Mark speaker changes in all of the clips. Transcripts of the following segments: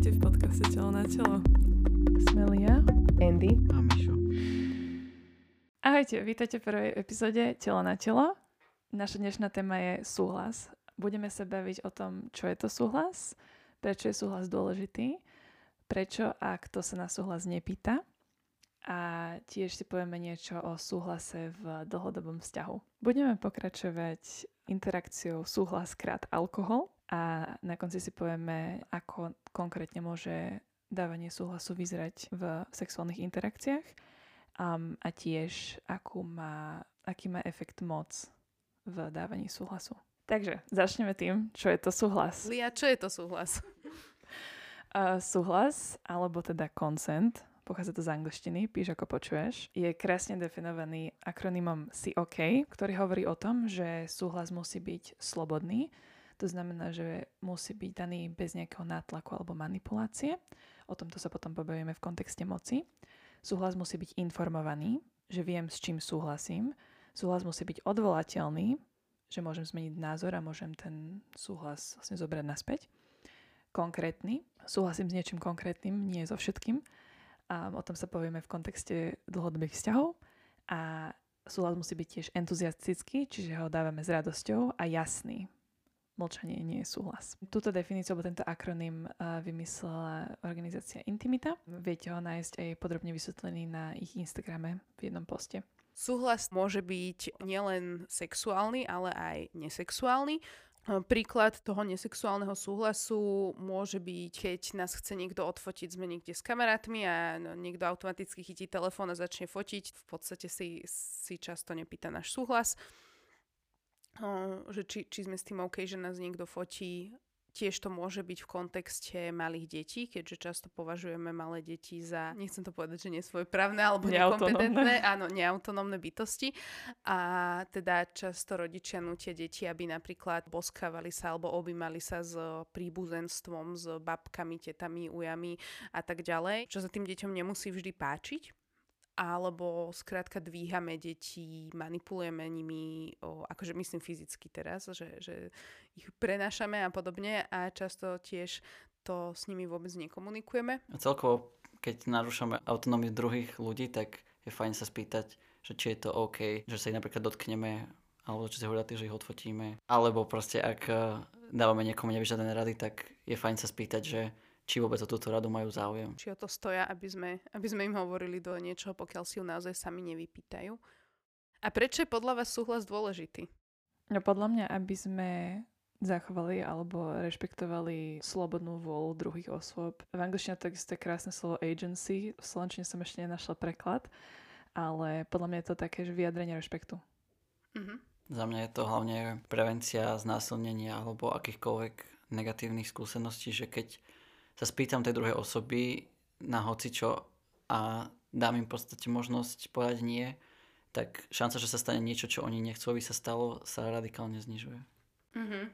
Speaker 1: Vítajte v podcaste Telo na telo.
Speaker 2: Sme Lia,
Speaker 3: Andy.
Speaker 4: A Mišo.
Speaker 1: Ahojte, vítajte v prvej epizóde Telo na telo. Naša dnešná téma je súhlas. Budeme sa baviť o tom, čo je to súhlas, prečo je súhlas dôležitý, prečo a kto sa na súhlas nepýta a tiež si povieme niečo o súhlase v dlhodobom vzťahu. Budeme pokračovať interakciou súhlas krát alkohol a na konci si povieme, ako konkrétne môže dávanie súhlasu vyzerať v sexuálnych interakciách um, a tiež akú má, aký má efekt moc v dávaní súhlasu. Takže začneme tým, čo je to súhlas.
Speaker 2: Lia, čo je to súhlas?
Speaker 1: Uh, súhlas, alebo teda consent, pochádza to z angličtiny, píš ako počuješ, je krásne definovaný akronymom COK, ktorý hovorí o tom, že súhlas musí byť slobodný, to znamená, že musí byť daný bez nejakého nátlaku alebo manipulácie. O tomto sa potom pobavíme v kontexte moci. Súhlas musí byť informovaný, že viem, s čím súhlasím. Súhlas musí byť odvolateľný, že môžem zmeniť názor a môžem ten súhlas vlastne zobrať naspäť. Konkrétny, súhlasím s niečím konkrétnym, nie so všetkým. A o tom sa povieme v kontexte dlhodobých vzťahov. A súhlas musí byť tiež entuziastický, čiže ho dávame s radosťou a jasný, mlčanie nie je súhlas. Túto definíciu, alebo tento akronym uh, vymyslela organizácia Intimita. Viete ho nájsť aj podrobne vysvetlený na ich Instagrame v jednom poste.
Speaker 2: Súhlas môže byť nielen sexuálny, ale aj nesexuálny. Príklad toho nesexuálneho súhlasu môže byť, keď nás chce niekto odfotiť, sme niekde s kamarátmi a no, niekto automaticky chytí telefón a začne fotiť. V podstate si, si často nepýta náš súhlas že či, či sme s tým OK, že nás niekto fotí. Tiež to môže byť v kontexte malých detí, keďže často považujeme malé deti za, nechcem to povedať, že nie právne alebo nekompetentné, áno, neautonómne bytosti. A teda často rodičia nutia deti, aby napríklad boskávali sa alebo objímali sa s príbuzenstvom, s babkami, tetami, ujami a tak ďalej, čo sa tým deťom nemusí vždy páčiť alebo skrátka dvíhame deti, manipulujeme nimi, o, akože myslím fyzicky teraz, že, že ich prenášame a podobne a často tiež to s nimi vôbec nekomunikujeme.
Speaker 4: A celkovo, keď narúšame autonómiu druhých ľudí, tak je fajn sa spýtať, že či je to OK, že sa ich napríklad dotkneme, alebo či si hovorí, že ich odfotíme. Alebo proste, ak eh, dávame niekomu nevyžadané rady, tak je fajn sa spýtať, že či vôbec o túto radu majú záujem.
Speaker 2: Či o to stoja, aby sme, aby sme im hovorili do niečoho, pokiaľ si ju naozaj sami nevypýtajú. A prečo je podľa vás súhlas dôležitý?
Speaker 1: No podľa mňa, aby sme zachovali alebo rešpektovali slobodnú vôľu druhých osôb. V angličtine to je krásne slovo agency, v slovenčine som ešte nenašla preklad, ale podľa mňa je to také, že vyjadrenie rešpektu.
Speaker 4: Mm-hmm. Za mňa je to hlavne prevencia znásilnenia alebo akýchkoľvek negatívnych skúseností, že keď sa spýtam tej druhej osoby na hocičo a dám im v podstate možnosť povedať nie, tak šanca, že sa stane niečo, čo oni nechcú, aby sa stalo, sa radikálne znižuje.
Speaker 2: Mm-hmm.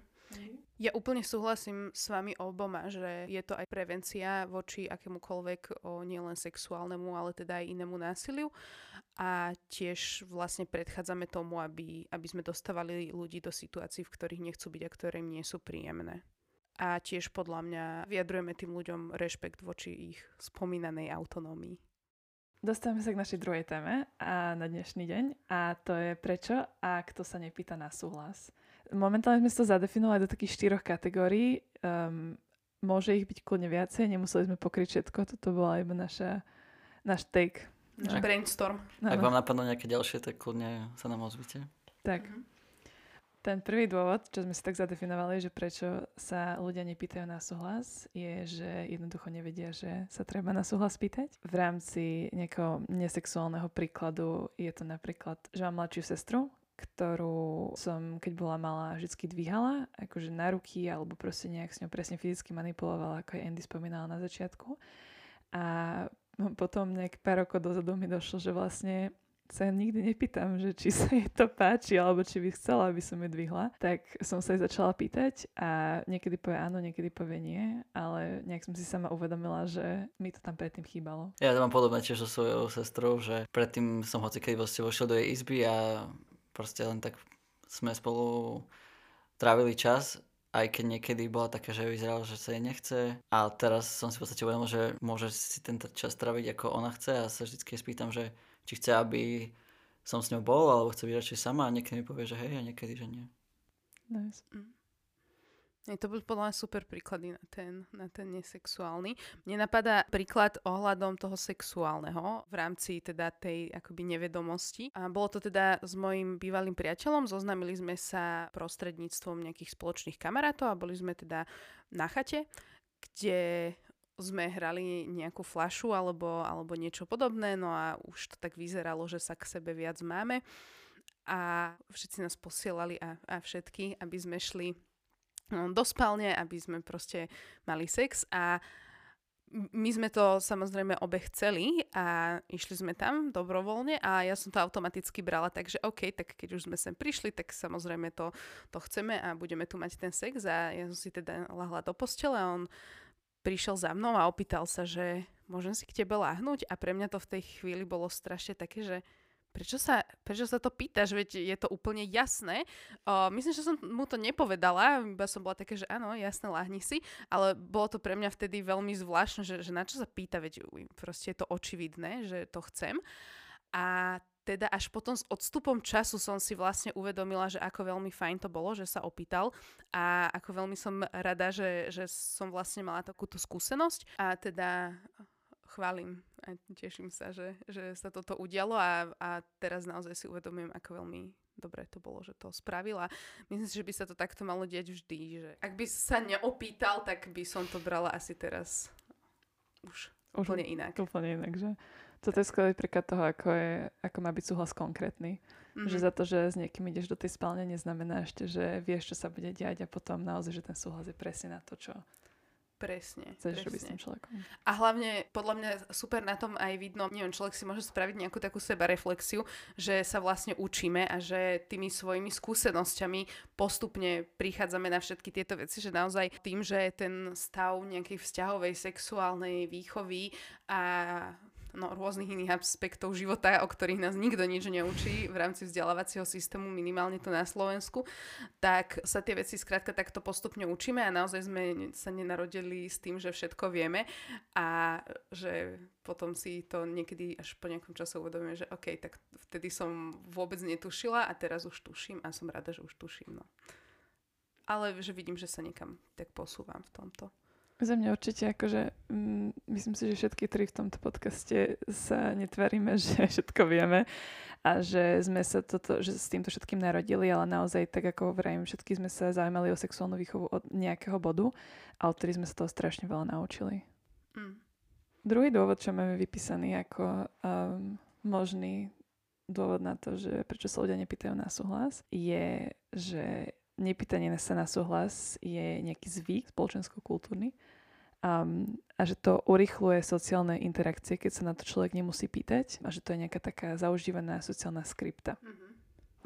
Speaker 2: Ja úplne súhlasím s vami oboma, že je to aj prevencia voči akémukoľvek o nielen sexuálnemu, ale teda aj inému násiliu a tiež vlastne predchádzame tomu, aby, aby sme dostávali ľudí do situácií, v ktorých nechcú byť a ktoré im nie sú príjemné a tiež podľa mňa vyjadrujeme tým ľuďom rešpekt voči ich spomínanej autonómii.
Speaker 1: Dostávame sa k našej druhej téme a na dnešný deň a to je prečo a kto sa nepýta na súhlas. Momentálne sme to zadefinovali do takých štyroch kategórií. Um, môže ich byť kľudne viacej, nemuseli sme pokryť všetko, toto bola iba naša, náš take.
Speaker 2: Náš brainstorm.
Speaker 4: Ak vám napadnú nejaké ďalšie, tak kľudne sa nám ozvite.
Speaker 1: Tak. Mm-hmm. Ten prvý dôvod, čo sme si tak zadefinovali, že prečo sa ľudia nepýtajú na súhlas, je, že jednoducho nevedia, že sa treba na súhlas pýtať. V rámci nejakého nesexuálneho príkladu je to napríklad, že mám mladšiu sestru, ktorú som, keď bola malá, vždy dvíhala, akože na ruky, alebo proste nejak s ňou presne fyzicky manipulovala, ako aj Andy spomínala na začiatku. A potom nejak pár rokov dozadu mi došlo, že vlastne sa nikdy nepýtam, že či sa jej to páči, alebo či by chcela, aby som ju dvihla, tak som sa jej začala pýtať a niekedy povie áno, niekedy povie nie, ale nejak som si sama uvedomila, že mi to tam predtým chýbalo.
Speaker 4: Ja to mám podobné tiež so svojou sestrou, že predtým som hoci kedy vlastne vošiel do jej izby a proste len tak sme spolu trávili čas aj keď niekedy bola taká, že vyzeralo, že sa jej nechce. A teraz som si v podstate uvedomil, že môže si ten čas traviť ako ona chce a sa vždy spýtam, že či chce, aby som s ňou bol, alebo chce byť radšej sama a niekedy mi povie, že hej a niekedy, že nie.
Speaker 1: Nice.
Speaker 2: Mm. To bol podľa mňa super príklady na ten, na ten nesexuálny. Mne napadá príklad ohľadom toho sexuálneho v rámci teda tej akoby nevedomosti. A bolo to teda s mojim bývalým priateľom. Zoznamili sme sa prostredníctvom nejakých spoločných kamarátov a boli sme teda na chate, kde sme hrali nejakú flašu alebo, alebo niečo podobné, no a už to tak vyzeralo, že sa k sebe viac máme. A všetci nás posielali a, a všetky, aby sme šli No, do spálne, aby sme proste mali sex. A my sme to samozrejme obe chceli a išli sme tam dobrovoľne a ja som to automaticky brala, takže OK, tak keď už sme sem prišli, tak samozrejme to, to chceme a budeme tu mať ten sex. A ja som si teda lahla do postele a on prišiel za mnou a opýtal sa, že môžem si k tebe láhnuť? A pre mňa to v tej chvíli bolo strašne také, že prečo sa, prečo sa to pýtaš, veď je to úplne jasné. Uh, myslím, že som mu to nepovedala, iba som bola také, že áno, jasné, láhni si, ale bolo to pre mňa vtedy veľmi zvláštne, že, že na čo sa pýta, veď proste je to očividné, že to chcem. A teda až potom s odstupom času som si vlastne uvedomila, že ako veľmi fajn to bolo, že sa opýtal a ako veľmi som rada, že, že som vlastne mala takúto skúsenosť a teda chválim a teším sa, že, že sa toto udialo a, a teraz naozaj si uvedomujem, ako veľmi dobre to bolo, že to spravila. Myslím si, že by sa to takto malo diať vždy, že ak by sa neopýtal, tak by som to brala asi teraz už, už úplne inak.
Speaker 1: Úplne inak, že? Toto je skvelý príklad toho, ako, je, ako má byť súhlas konkrétny. Mm-hmm. Že za to, že s niekým ideš do tej spálne, neznamená ešte, že vieš, čo sa bude diať a potom naozaj, že ten súhlas je presne na to, čo,
Speaker 2: Presne.
Speaker 1: Chceš
Speaker 2: presne.
Speaker 1: robiť s tým človekom.
Speaker 2: A hlavne, podľa mňa super na tom aj vidno, neviem, človek si môže spraviť nejakú takú sebareflexiu, že sa vlastne učíme a že tými svojimi skúsenosťami postupne prichádzame na všetky tieto veci, že naozaj tým, že ten stav nejakej vzťahovej, sexuálnej výchovy a no, rôznych iných aspektov života, o ktorých nás nikto nič neučí v rámci vzdelávacieho systému, minimálne tu na Slovensku, tak sa tie veci skrátka takto postupne učíme a naozaj sme sa nenarodili s tým, že všetko vieme a že potom si to niekedy až po nejakom čase uvedomíme, že OK, tak vtedy som vôbec netušila a teraz už tuším a som rada, že už tuším. No. Ale že vidím, že sa niekam tak posúvam v tomto.
Speaker 1: Za mňa určite akože mm, myslím si, že všetky tri v tomto podcaste sa netvaríme, že všetko vieme a že sme sa toto, že s týmto všetkým narodili, ale naozaj tak ako hovorím, všetky sme sa zaujímali o sexuálnu výchovu od nejakého bodu a odtedy sme sa toho strašne veľa naučili. Mm. Druhý dôvod, čo máme vypísaný ako um, možný dôvod na to, že prečo sa ľudia nepýtajú na súhlas, je, že nepýtanie sa na súhlas je nejaký zvyk spoločensko-kultúrny um, a že to urychluje sociálne interakcie, keď sa na to človek nemusí pýtať a že to je nejaká taká zaužívaná sociálna skripta. Mm-hmm.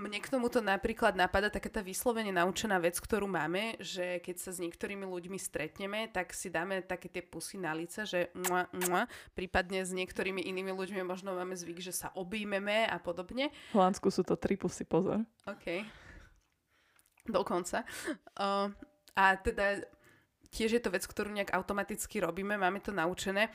Speaker 2: Mne k tomuto napríklad napadá taká tá vyslovene naučená vec, ktorú máme, že keď sa s niektorými ľuďmi stretneme, tak si dáme také tie pusy na lice, že mua, mua, prípadne s niektorými inými ľuďmi možno máme zvyk, že sa objímeme a podobne.
Speaker 1: V Holandsku sú to tri pusy, pozor.
Speaker 2: OK. Dokonca. Uh, a teda tiež je to vec, ktorú nejak automaticky robíme, máme to naučené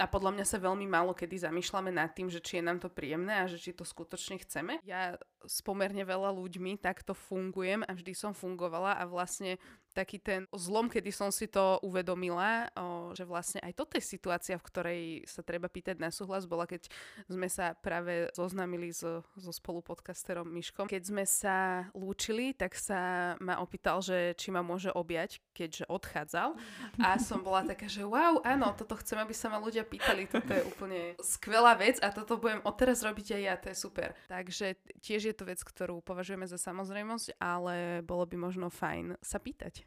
Speaker 2: a podľa mňa sa veľmi málo kedy zamýšľame nad tým, že či je nám to príjemné a že či to skutočne chceme. Ja s pomerne veľa ľuďmi takto fungujem a vždy som fungovala a vlastne taký ten zlom, kedy som si to uvedomila, o, že vlastne aj toto je situácia, v ktorej sa treba pýtať na súhlas, bola keď sme sa práve zoznámili so, so spolupodcasterom Myškom. Keď sme sa lúčili, tak sa ma opýtal, že či ma môže objať, keďže odchádzal. A som bola taká, že wow, áno, toto chcem, aby sa ma ľudia pýtali, toto je úplne skvelá vec a toto budem odteraz robiť aj ja, to je super. Takže tiež je to vec, ktorú považujeme za samozrejmosť, ale bolo by možno fajn sa pýtať.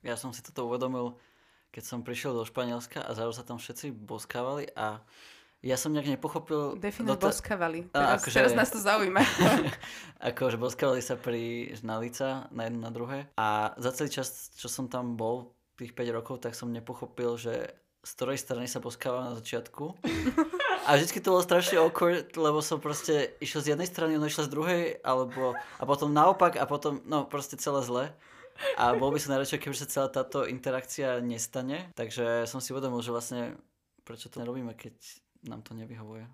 Speaker 4: Ja som si toto uvedomil, keď som prišiel do Španielska a zároveň sa tam všetci boskávali a ja som nejak nepochopil...
Speaker 2: Definuj dota- boskávali. Teraz, akože, teraz nás to zaujíma.
Speaker 4: akože boskávali sa pri žnalica na jedno na druhé. A za celý čas, čo som tam bol, tých 5 rokov, tak som nepochopil, že z ktorej strany sa boskáva na začiatku. A vždycky to bolo strašne awkward, lebo som proste išiel z jednej strany, ono išla z druhej, alebo a potom naopak a potom, no proste celé zle. A bol by som najradšej, keby sa celá táto interakcia nestane. Takže som si uvedomil, že vlastne prečo to nerobíme, keď nám to nevyhovuje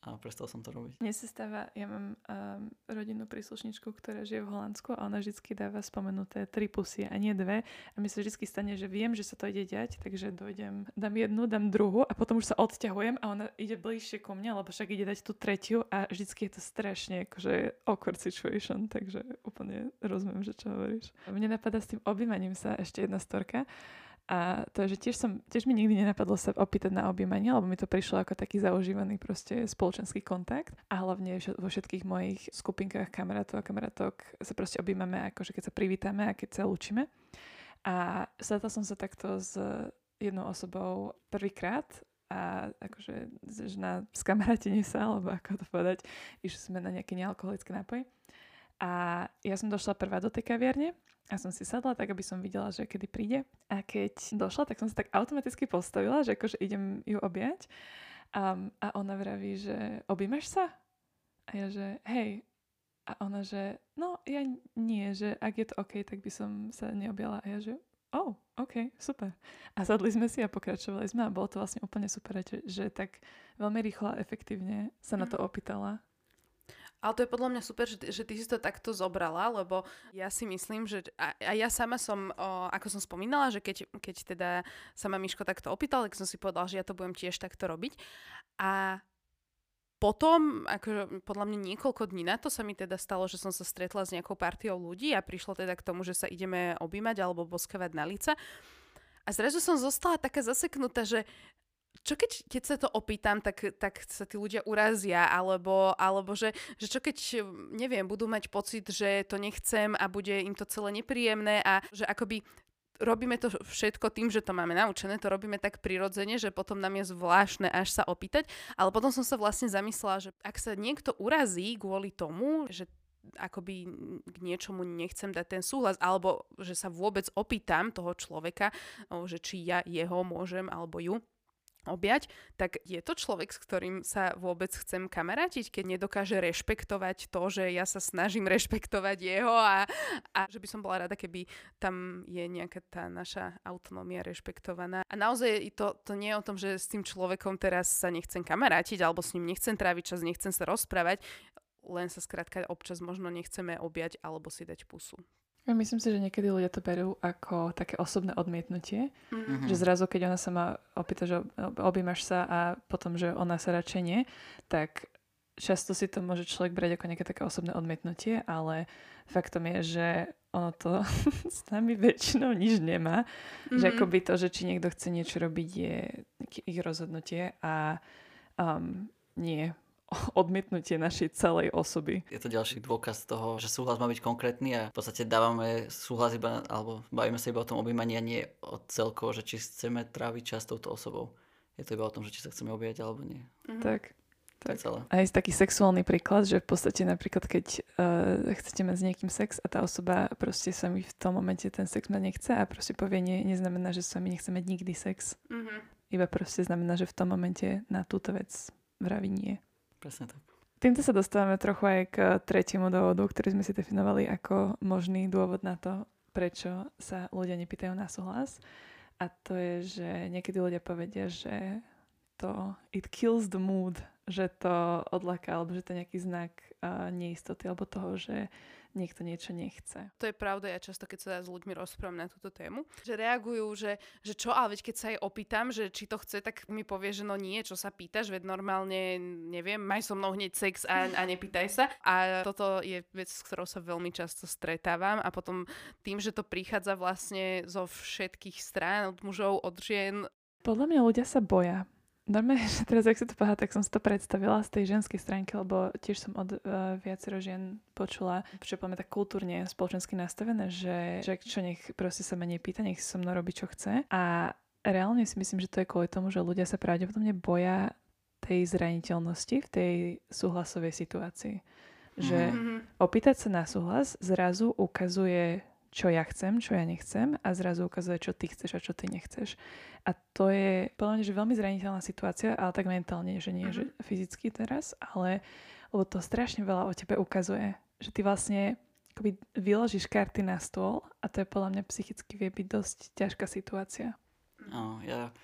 Speaker 4: a prestal som to robiť.
Speaker 1: Mne sa stáva, ja mám um, rodinnú príslušničku, ktorá žije v Holandsku a ona vždy dáva spomenuté tri pusy a nie dve. A mi sa vždy stane, že viem, že sa to ide diať, takže dojdem, dám jednu, dám druhú a potom už sa odťahujem a ona ide bližšie ku mne, lebo však ide dať tú tretiu a vždycky je to strašne akože awkward situation, takže úplne rozumiem, že čo hovoríš. Mne napadá s tým objímaním sa ešte jedna storka. A to že tiež, som, tiež mi nikdy nenapadlo sa opýtať na objímanie, lebo mi to prišlo ako taký zaužívaný proste spoločenský kontakt. A hlavne vo všetkých mojich skupinkách kamarátov a kamarátok sa proste objímame, akože keď sa privítame a keď sa lúčime. A stretla som sa takto s jednou osobou prvýkrát a akože na skamarátenie sa, alebo ako to povedať, išli sme na nejaké nealkoholické nápoje. A ja som došla prvá do tej kaviarne a som si sadla tak, aby som videla, že kedy príde. A keď došla, tak som sa tak automaticky postavila, že akože idem ju objať. Um, a ona vraví, že objímaš sa? A ja, že hej. A ona, že no, ja nie, že ak je to OK, tak by som sa neobjala. A ja, že oh, OK, super. A sadli sme si a pokračovali sme a bolo to vlastne úplne super, že, že tak veľmi rýchlo a efektívne sa na to mhm. opýtala
Speaker 2: ale to je podľa mňa super, že, že ty si to takto zobrala, lebo ja si myslím, že a, a ja sama som, o, ako som spomínala, že keď, keď teda sa ma Miško takto opýtal, tak som si povedala, že ja to budem tiež takto robiť. A potom, akože podľa mňa niekoľko dní na to sa mi teda stalo, že som sa stretla s nejakou partiou ľudí a prišlo teda k tomu, že sa ideme objímať alebo boskavať na lica. A zrazu som zostala taká zaseknutá, že čo keď, keď sa to opýtam, tak, tak sa tí ľudia urazia, alebo, alebo že, že čo keď, neviem, budú mať pocit, že to nechcem a bude im to celé nepríjemné a že akoby robíme to všetko tým, že to máme naučené, to robíme tak prirodzene, že potom nám je zvláštne až sa opýtať, ale potom som sa vlastne zamyslela, že ak sa niekto urazí kvôli tomu, že akoby k niečomu nechcem dať ten súhlas, alebo že sa vôbec opýtam toho človeka, že či ja jeho môžem alebo ju, objať, tak je to človek, s ktorým sa vôbec chcem kamarátiť, keď nedokáže rešpektovať to, že ja sa snažím rešpektovať jeho a, a že by som bola rada, keby tam je nejaká tá naša autonómia rešpektovaná. A naozaj to, to nie je o tom, že s tým človekom teraz sa nechcem kamarátiť alebo s ním nechcem tráviť čas, nechcem sa rozprávať, len sa skrátka občas možno nechceme objať alebo si dať pusu.
Speaker 1: Myslím si, že niekedy ľudia to berú ako také osobné odmietnutie. Mm-hmm. Že zrazu, keď ona sa ma opýta, že objímaš sa a potom, že ona sa radšej nie, tak často si to môže človek brať ako nejaké také osobné odmietnutie, ale faktom je, že ono to s nami väčšinou nič nemá. Mm-hmm. Že akoby to, že či niekto chce niečo robiť, je ich rozhodnutie a um, nie odmietnutie našej celej osoby.
Speaker 4: Je to ďalší dôkaz toho, že súhlas má byť konkrétny a v podstate dávame súhlas iba, alebo bavíme sa iba o tom objímaní a nie o celko, že či chceme tráviť čas touto osobou. Je to iba o tom, že či sa chceme objať alebo nie.
Speaker 1: Mm-hmm. Tak. Tak. Aj taký sexuálny príklad, že v podstate napríklad keď uh, chcete mať s niekým sex a tá osoba proste sa mi v tom momente ten sex mať nechce a proste povie nie, neznamená, že sa mi nechce mať nikdy sex. Mm-hmm. Iba proste znamená, že v tom momente na túto vec vraví nie.
Speaker 4: Presne tak.
Speaker 1: Týmto sa dostávame trochu aj k tretiemu dôvodu, ktorý sme si definovali ako možný dôvod na to, prečo sa ľudia nepýtajú na súhlas. A to je, že niekedy ľudia povedia, že to it kills the mood, že to odlaká, alebo že to je nejaký znak uh, neistoty, alebo toho, že niekto niečo nechce.
Speaker 2: To je pravda, ja často, keď sa s ľuďmi rozprávam na túto tému, že reagujú, že, že čo, ale veď keď sa jej opýtam, že či to chce, tak mi povie, že no nie, čo sa pýtaš, veď normálne, neviem, maj so mnou hneď sex a, a nepýtaj sa. A toto je vec, s ktorou sa veľmi často stretávam a potom tým, že to prichádza vlastne zo všetkých strán, od mužov, od žien.
Speaker 1: Podľa mňa ľudia sa boja Normálne, že teraz, ak si to povedala, tak som si to predstavila z tej ženskej stránky, lebo tiež som od uh, viacero žien počula, čo poďme tak kultúrne, spoločensky nastavené, že, že čo nech proste sa menej pýta, nech si so mnou robí, čo chce. A reálne si myslím, že to je kvôli tomu, že ľudia sa pravdepodobne boja tej zraniteľnosti v tej súhlasovej situácii. Že mm-hmm. opýtať sa na súhlas zrazu ukazuje čo ja chcem, čo ja nechcem a zrazu ukazuje, čo ty chceš a čo ty nechceš. A to je podľa mňa, že veľmi zraniteľná situácia, ale tak mentálne, že nie, mm-hmm. že fyzicky teraz, ale lebo to strašne veľa o tebe ukazuje. Že ty vlastne akoby vyložíš karty na stôl a to je podľa mňa psychicky vie byť dosť ťažká situácia.
Speaker 4: No, ja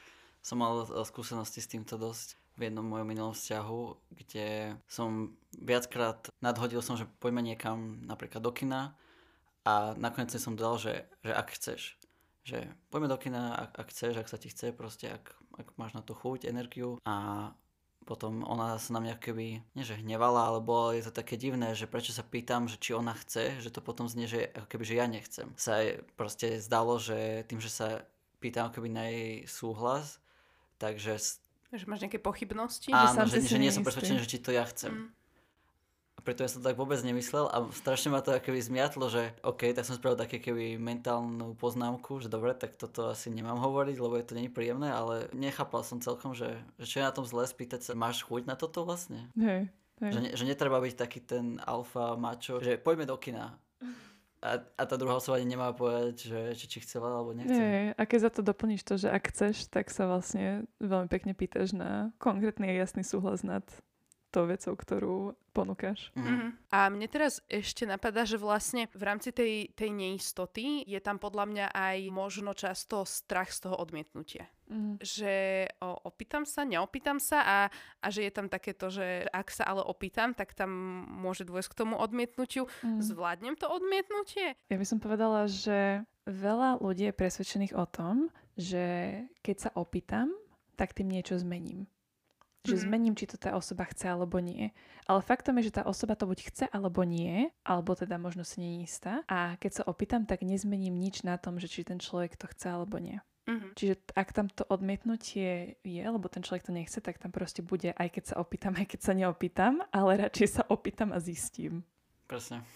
Speaker 4: som mal skúsenosti s týmto dosť v jednom mojom minulom vzťahu, kde som viackrát nadhodil som, že poďme niekam napríklad do kina a nakoniec som dal, že, že ak chceš. Že poďme do kina, ak, ak chceš, ak sa ti chce, proste ak, ak máš na to chuť, energiu a potom ona sa na mňa keby, nie že hnevala, alebo je to také divné, že prečo sa pýtam, že či ona chce, že to potom znie, že ako keby, že ja nechcem. Sa jej proste zdalo, že tým, že sa pýtam keby na jej súhlas, takže...
Speaker 2: Že máš nejaké pochybnosti?
Speaker 4: Áno, že, že, že nie som presvedčený, že či to ja chcem. Mm preto ja som to tak vôbec nemyslel a strašne ma to keby zmiatlo, že OK, tak som spravil také keby mentálnu poznámku, že dobre, tak toto asi nemám hovoriť, lebo je to není príjemné, ale nechápal som celkom, že, že čo je na tom zle, spýtať sa, máš chuť na toto vlastne?
Speaker 1: Hej, hej.
Speaker 4: Že, že netreba byť taký ten alfa mačo, že poďme do kina. A, a tá druhá osoba nemá povedať, že či, či chcela alebo nechce.
Speaker 1: Nie, a keď za to doplníš to, že ak chceš, tak sa vlastne veľmi pekne pýtaš na konkrétny a jasný súhlas nad tou vecou, ktorú ponúkaš.
Speaker 2: Mm-hmm. A mne teraz ešte napadá, že vlastne v rámci tej, tej neistoty je tam podľa mňa aj možno často strach z toho odmietnutia. Mm. Že o, opýtam sa, neopýtam sa a, a že je tam takéto, že ak sa ale opýtam, tak tam môže dôjsť k tomu odmietnutiu. Mm. Zvládnem to odmietnutie?
Speaker 1: Ja by som povedala, že veľa ľudí je presvedčených o tom, že keď sa opýtam, tak tým niečo zmením že mm-hmm. zmením, či to tá osoba chce alebo nie. Ale faktom je, že tá osoba to buď chce alebo nie, alebo teda možno si nie istá. A keď sa opýtam, tak nezmením nič na tom, že či ten človek to chce alebo nie. Mm-hmm. Čiže ak tam to odmietnutie je, lebo ten človek to nechce, tak tam proste bude, aj keď sa opýtam, aj keď sa neopýtam, ale radšej sa opýtam a zistím.
Speaker 4: Presne.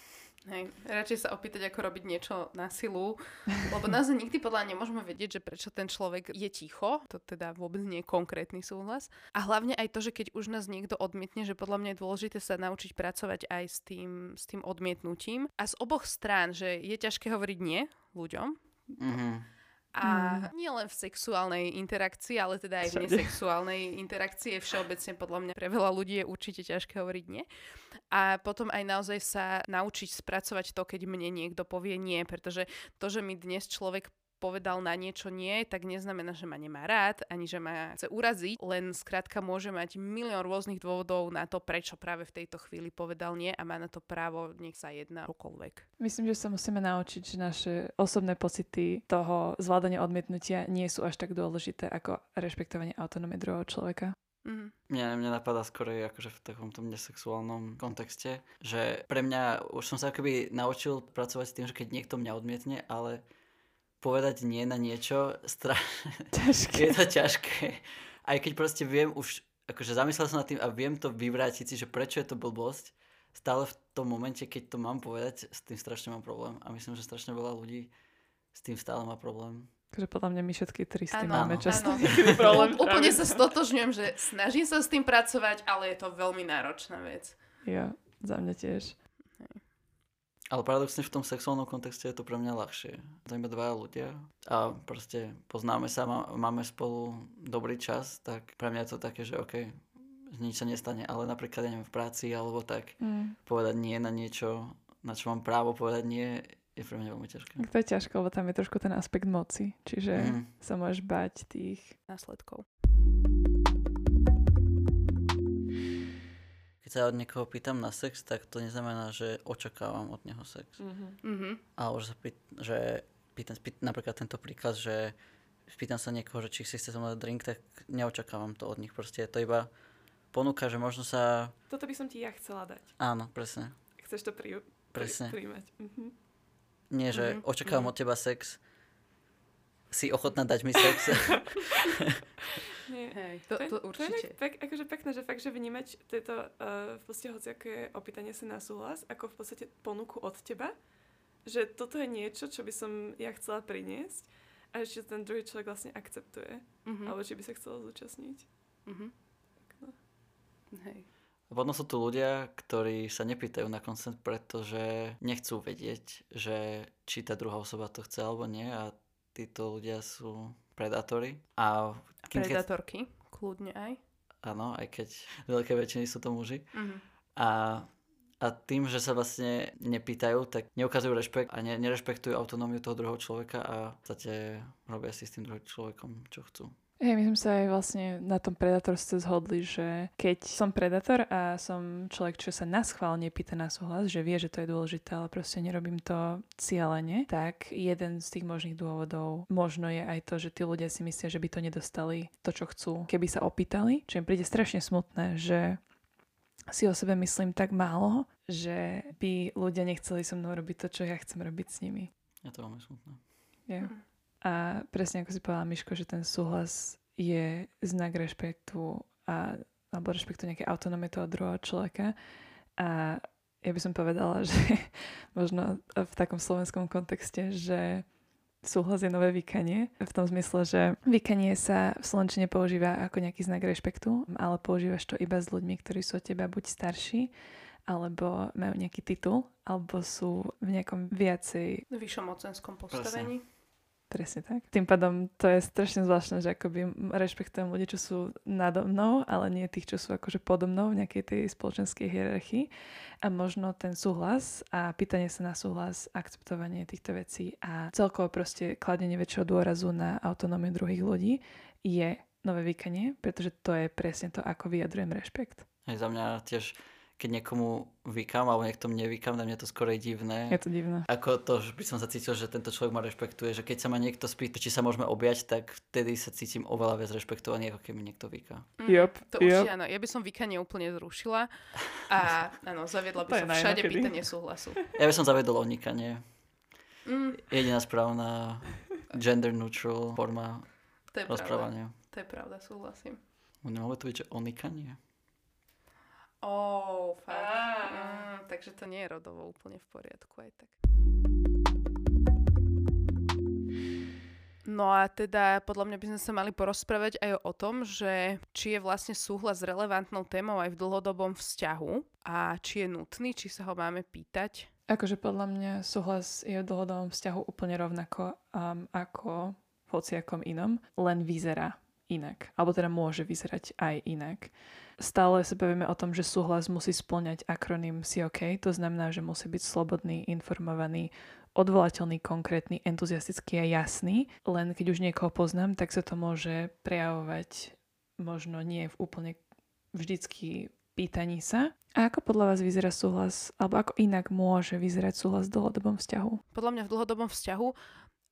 Speaker 2: Hej, radšej sa opýtať, ako robiť niečo na silu, lebo nás nikdy podľa nemôžeme vedieť, že prečo ten človek je ticho, to teda vôbec nie je konkrétny súhlas. A hlavne aj to, že keď už nás niekto odmietne, že podľa mňa je dôležité sa naučiť pracovať aj s tým, s tým odmietnutím. A z oboch strán, že je ťažké hovoriť nie ľuďom, mm-hmm a mm. nie len v sexuálnej interakcii, ale teda aj v nesexuálnej interakcii je všeobecne podľa mňa pre veľa ľudí je určite ťažké hovoriť nie. A potom aj naozaj sa naučiť spracovať to, keď mne niekto povie nie, pretože to, že mi dnes človek povedal na niečo nie, tak neznamená, že ma nemá rád, ani že ma chce uraziť, len skrátka môže mať milión rôznych dôvodov na to, prečo práve v tejto chvíli povedal nie a má na to právo, nech sa jedná okoľvek.
Speaker 1: Myslím, že sa musíme naučiť, že naše osobné pocity toho zvládania odmietnutia nie sú až tak dôležité ako rešpektovanie autonómie druhého človeka.
Speaker 4: Mm-hmm. Mňa, mňa napadá skôr akože v takom tom nesexuálnom kontexte, že pre mňa už som sa akoby naučil pracovať s tým, že keď niekto mňa odmietne, ale povedať nie na niečo, stra...
Speaker 1: ťažké.
Speaker 4: je to ťažké. Aj keď proste viem už, akože zamyslel som nad tým a viem to vyvrátiť si, že prečo je to blbosť, stále v tom momente, keď to mám povedať, s tým strašne mám problém. A myslím, že strašne veľa ľudí s tým stále má problém.
Speaker 1: Takže podľa mňa my všetky tri s tým
Speaker 2: ano,
Speaker 1: máme často
Speaker 2: problém. Úplne sa stotožňujem, že snažím sa s tým pracovať, ale je to veľmi náročná vec.
Speaker 1: Jo, za mňa tiež.
Speaker 4: Ale paradoxne v tom sexuálnom kontexte je to pre mňa ľahšie. To iba dvaja ľudia a proste poznáme sa, má, máme spolu dobrý čas, tak pre mňa je to také, že OK, nič sa nestane, ale napríklad neviem, v práci alebo tak mm. povedať nie na niečo, na čo mám právo povedať nie, je pre mňa veľmi ťažké.
Speaker 1: To je ťažké, lebo tam je trošku ten aspekt moci, čiže mm. sa môžeš bať tých
Speaker 2: následkov.
Speaker 4: Keď sa od niekoho pýtam na sex, tak to neznamená, že očakávam od neho sex. Mm-hmm. A už sa pýt, že pýtam, pýt, napríklad tento príklad, že pýtam sa niekoho, že či si chce so mnou drink, tak neočakávam to od nich. Proste je to iba ponuka, že možno sa...
Speaker 1: Toto by som ti ja chcela dať.
Speaker 4: Áno, presne.
Speaker 1: Chceš to pri,
Speaker 4: presne.
Speaker 1: Pri, príjmať. Mm-hmm.
Speaker 4: Nie, že mm-hmm. očakávam mm-hmm. od teba sex, si ochotná dať mi sex.
Speaker 1: Nie. Hej, to, to, to určite. To je pek, akože pekné, že fakt, že vnímať tieto uh, v podstate hociaké opýtanie sa na súhlas, ako v podstate ponuku od teba, že toto je niečo, čo by som ja chcela priniesť a ešte ten druhý človek vlastne akceptuje. Uh-huh. Alebo či by sa chcel zúčastniť. Uh-huh. Tak no.
Speaker 4: Hej. Potom sú tu ľudia, ktorí sa nepýtajú na consent, pretože nechcú vedieť, že či tá druhá osoba to chce alebo nie a títo ľudia sú predátory. A
Speaker 2: Predátorky, keď... kľudne aj.
Speaker 4: Áno, aj keď veľké väčšiny sú to muži. Uh-huh. A A tým, že sa vlastne nepýtajú, tak neukazujú rešpekt a ne, nerešpektujú autonómiu toho druhého človeka a v podstate robia si s tým druhým človekom, čo chcú.
Speaker 1: Hej, my sme sa aj vlastne na tom predatorstve zhodli, že keď som predator a som človek, čo sa na schvál nepýta na súhlas, že vie, že to je dôležité, ale proste nerobím to cieľene, tak jeden z tých možných dôvodov možno je aj to, že tí ľudia si myslia, že by to nedostali to, čo chcú, keby sa opýtali. Čiže im príde strašne smutné, že si o sebe myslím tak málo, že by ľudia nechceli so mnou robiť to, čo ja chcem robiť s nimi.
Speaker 4: Ja to veľmi smutné.
Speaker 1: Yeah. A presne ako si povedala Miško, že ten súhlas je znak rešpektu a, alebo rešpektu nejakej autonómie toho druhého človeka. A ja by som povedala, že možno v takom slovenskom kontexte, že súhlas je nové vykanie. V tom zmysle, že vykanie sa v slovenčine používa ako nejaký znak rešpektu, ale používaš to iba s ľuďmi, ktorí sú od teba buď starší, alebo majú nejaký titul, alebo sú v nejakom viacej...
Speaker 2: Vyššom mocenskom postavení.
Speaker 4: Presne.
Speaker 1: Presne tak. Tým pádom to je strašne zvláštne, že akoby rešpektujem ľudí, čo sú nado mnou, ale nie tých, čo sú akože podo mnou v nejakej tej spoločenskej hierarchii. A možno ten súhlas a pýtanie sa na súhlas, akceptovanie týchto vecí a celkovo proste kladenie väčšieho dôrazu na autonómiu druhých ľudí je nové vykanie, pretože to je presne to, ako vyjadrujem rešpekt.
Speaker 4: Aj za mňa tiež keď niekomu vykam alebo niekto mne vykam, na mňa to skoro je divné.
Speaker 1: Je to divné.
Speaker 4: Ako to, že by som sa cítil, že tento človek ma rešpektuje, že keď sa ma niekto spýta, či sa môžeme objať, tak vtedy sa cítim oveľa viac rešpektovaný, ako keď mi niekto vyká.
Speaker 1: Mm, yep,
Speaker 2: to yep. určite áno. Ja by som vykanie úplne zrušila a áno, zaviedla by som všade kedy. pýtanie súhlasu.
Speaker 4: Ja by som zaviedol onikanie. Mm. Jediná správna gender neutral forma to je rozprávania.
Speaker 2: Pravda. To je pravda, súhlasím.
Speaker 4: Nemohlo to byť, že onikanie?
Speaker 2: Oh, fakt. Mm, takže to nie je rodovo úplne v poriadku aj tak. No a teda podľa mňa by sme sa mali porozprávať aj o tom, že či je vlastne súhlas relevantnou témou aj v dlhodobom vzťahu a či je nutný, či sa ho máme pýtať.
Speaker 1: Akože podľa mňa súhlas je v dlhodobom vzťahu úplne rovnako um, ako v hociakom inom, len vyzerá inak. Alebo teda môže vyzerať aj inak stále sa bavíme o tom, že súhlas musí splňať akronym COK, to znamená, že musí byť slobodný, informovaný, odvolateľný, konkrétny, entuziastický a jasný. Len keď už niekoho poznám, tak sa to môže prejavovať možno nie v úplne vždycky pýtaní sa. A ako podľa vás vyzerá súhlas, alebo ako inak môže vyzerať súhlas v dlhodobom vzťahu?
Speaker 2: Podľa mňa v dlhodobom vzťahu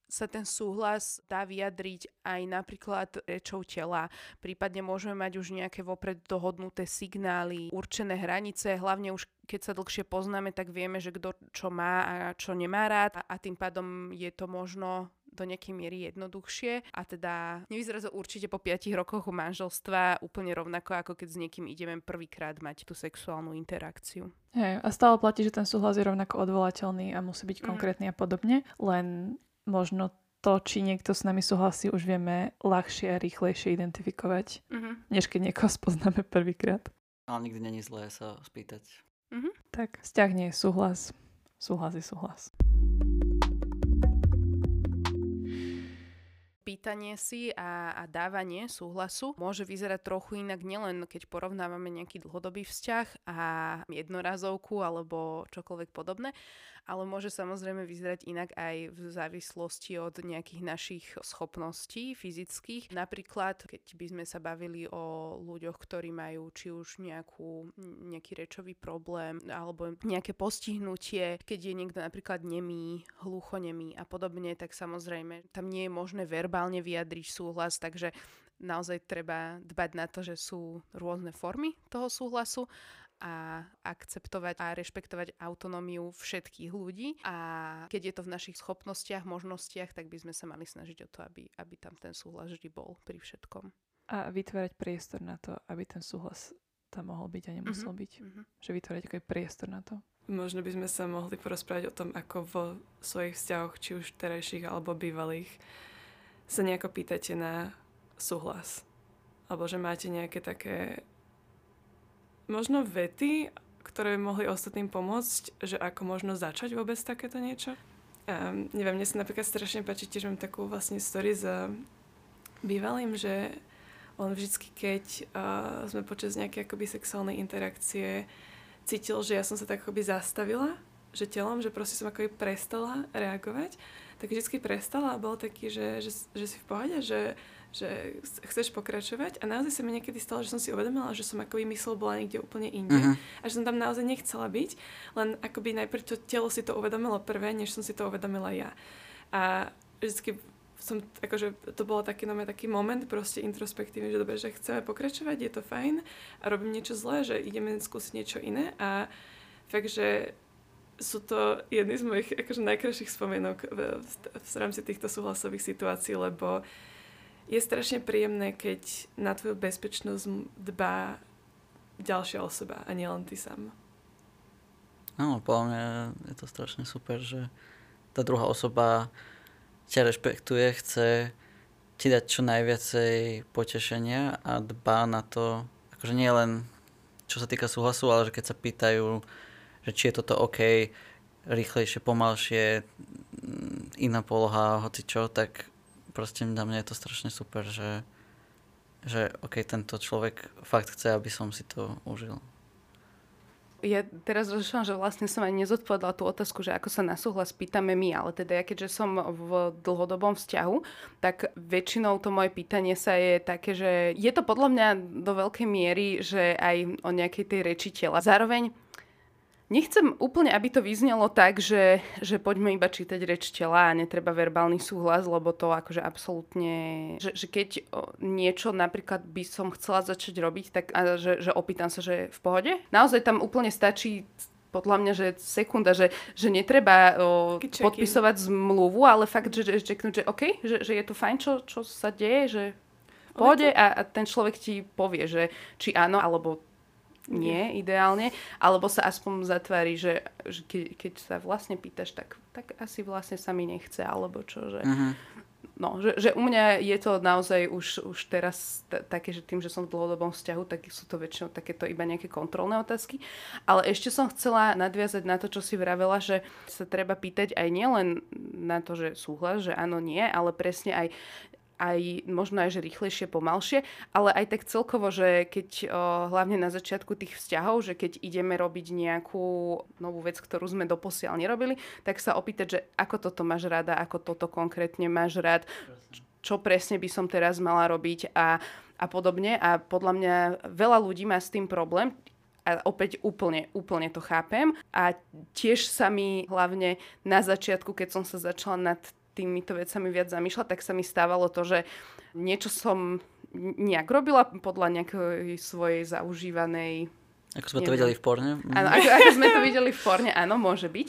Speaker 2: sa ten súhlas dá vyjadriť aj napríklad rečou tela. Prípadne môžeme mať už nejaké vopred dohodnuté signály, určené hranice, hlavne už keď sa dlhšie poznáme, tak vieme, že kto čo má a čo nemá rád a, a tým pádom je to možno do nejakej miery jednoduchšie a teda nevyzerá to určite po 5 rokoch manželstva úplne rovnako, ako keď s niekým ideme prvýkrát mať tú sexuálnu interakciu.
Speaker 1: Hej, a stále platí, že ten súhlas je rovnako odvolateľný a musí byť mm. konkrétny a podobne, len možno to, či niekto s nami súhlasí, už vieme ľahšie a rýchlejšie identifikovať, mm-hmm. než keď niekoho spoznáme prvýkrát.
Speaker 4: Ale nikdy není zlé sa spýtať.
Speaker 1: Mm-hmm. Tak, vzťah nie je súhlas. Súhlas je súhlas.
Speaker 2: pýtanie si a, a dávanie súhlasu môže vyzerať trochu inak, nielen keď porovnávame nejaký dlhodobý vzťah a jednorazovku alebo čokoľvek podobné, ale môže samozrejme vyzerať inak aj v závislosti od nejakých našich schopností fyzických. Napríklad, keď by sme sa bavili o ľuďoch, ktorí majú či už nejakú, nejaký rečový problém alebo nejaké postihnutie, keď je niekto napríklad nemý, hluchonemý a podobne, tak samozrejme tam nie je možné verbálne vyjadriť súhlas, takže naozaj treba dbať na to, že sú rôzne formy toho súhlasu a akceptovať a rešpektovať autonómiu všetkých ľudí a keď je to v našich schopnostiach, možnostiach, tak by sme sa mali snažiť o to, aby, aby tam ten súhlas vždy bol pri všetkom.
Speaker 1: A vytvárať priestor na to, aby ten súhlas tam mohol byť a nemusel mm-hmm. byť. Mm-hmm. Že vytvárať taký priestor na to. Možno by sme sa mohli porozprávať o tom, ako vo svojich vzťahoch, či už terajších alebo bývalých, sa nejako pýtate na súhlas. Alebo že máte nejaké také možno vety, ktoré by mohli ostatným pomôcť, že ako možno začať vôbec takéto niečo. Um, neviem, mne sa napríklad strašne páči, tiež mám takú vlastne story s bývalým, že on vždycky, keď uh, sme počas nejakej akoby sexuálnej interakcie cítil, že ja som sa tak akoby zastavila, že telom, že proste som akoby prestala reagovať, tak vždycky prestala a bol taký, že, že, že si v pohode, že, že chceš pokračovať a naozaj sa mi niekedy stalo, že som si uvedomila, že som akoby mysl bola niekde úplne inde uh-huh. a že som tam naozaj nechcela byť, len akoby najprv to telo si to uvedomilo prvé, než som si to uvedomila ja. A vždycky som, akože to bolo taký, no, taký moment proste introspektívny, že dobre, že chceme pokračovať, je to fajn a robím niečo zlé, že ideme skúsiť niečo iné a fakt, že sú to jedny z mojich akože najkrajších spomienok v, v, v rámci týchto súhlasových situácií, lebo je strašne príjemné, keď na tvoju bezpečnosť dbá ďalšia osoba a nielen ty sám.
Speaker 4: Áno, podľa mňa je to strašne super, že tá druhá osoba ťa rešpektuje, chce ti dať čo najviacej potešenia a dbá na to, akože nie len čo sa týka súhlasu, ale že keď sa pýtajú, že či je toto OK, rýchlejšie, pomalšie, iná poloha, hoci čo, tak proste na mňa je to strašne super, že, že OK, tento človek fakt chce, aby som si to užil.
Speaker 2: Ja teraz rozšľam, že vlastne som aj nezodpovedala tú otázku, že ako sa na súhlas pýtame my, ale teda ja keďže som v dlhodobom vzťahu, tak väčšinou to moje pýtanie sa je také, že je to podľa mňa do veľkej miery, že aj o nejakej tej reči tela. Zároveň Nechcem úplne, aby to vyznelo tak, že, že poďme iba čítať reč tela a netreba verbálny súhlas, lebo to akože absolútne... Že, že keď niečo napríklad by som chcela začať robiť, tak a že, že opýtam sa, že v pohode. Naozaj tam úplne stačí podľa mňa, že sekunda, že, že netreba o, podpisovať zmluvu, ale fakt, že, že čeknúť, že OK, že, že je to fajn, čo, čo sa deje, že pohode a, a ten človek ti povie, že či áno, alebo nie ideálne, alebo sa aspoň zatvári, že, že keď, keď sa vlastne pýtaš, tak, tak asi vlastne sa mi nechce, alebo čo, že... Uh-huh. No, že, že u mňa je to naozaj už, už teraz t- také, že tým, že som v dlhodobom vzťahu, tak sú to väčšinou takéto iba nejaké kontrolné otázky. Ale ešte som chcela nadviazať na to, čo si vravela, že sa treba pýtať aj nielen na to, že súhlas, že áno, nie, ale presne aj aj možno aj, že rýchlejšie, pomalšie, ale aj tak celkovo, že keď o, hlavne na začiatku tých vzťahov, že keď ideme robiť nejakú novú vec, ktorú sme doposiaľ nerobili, tak sa opýtať, že ako toto máš rada, ako toto konkrétne máš rád, čo presne by som teraz mala robiť a, a podobne. A podľa mňa veľa ľudí má s tým problém, a opäť úplne, úplne to chápem. A tiež sa mi hlavne na začiatku, keď som sa začala nad týmito vecami viac zamýšľať, tak sa mi stávalo to, že niečo som nejak robila podľa nejakej svojej zaužívanej...
Speaker 4: Ako sme neviem. to videli v porne.
Speaker 2: Áno, ako, ako sme to videli v porne, áno, môže byť.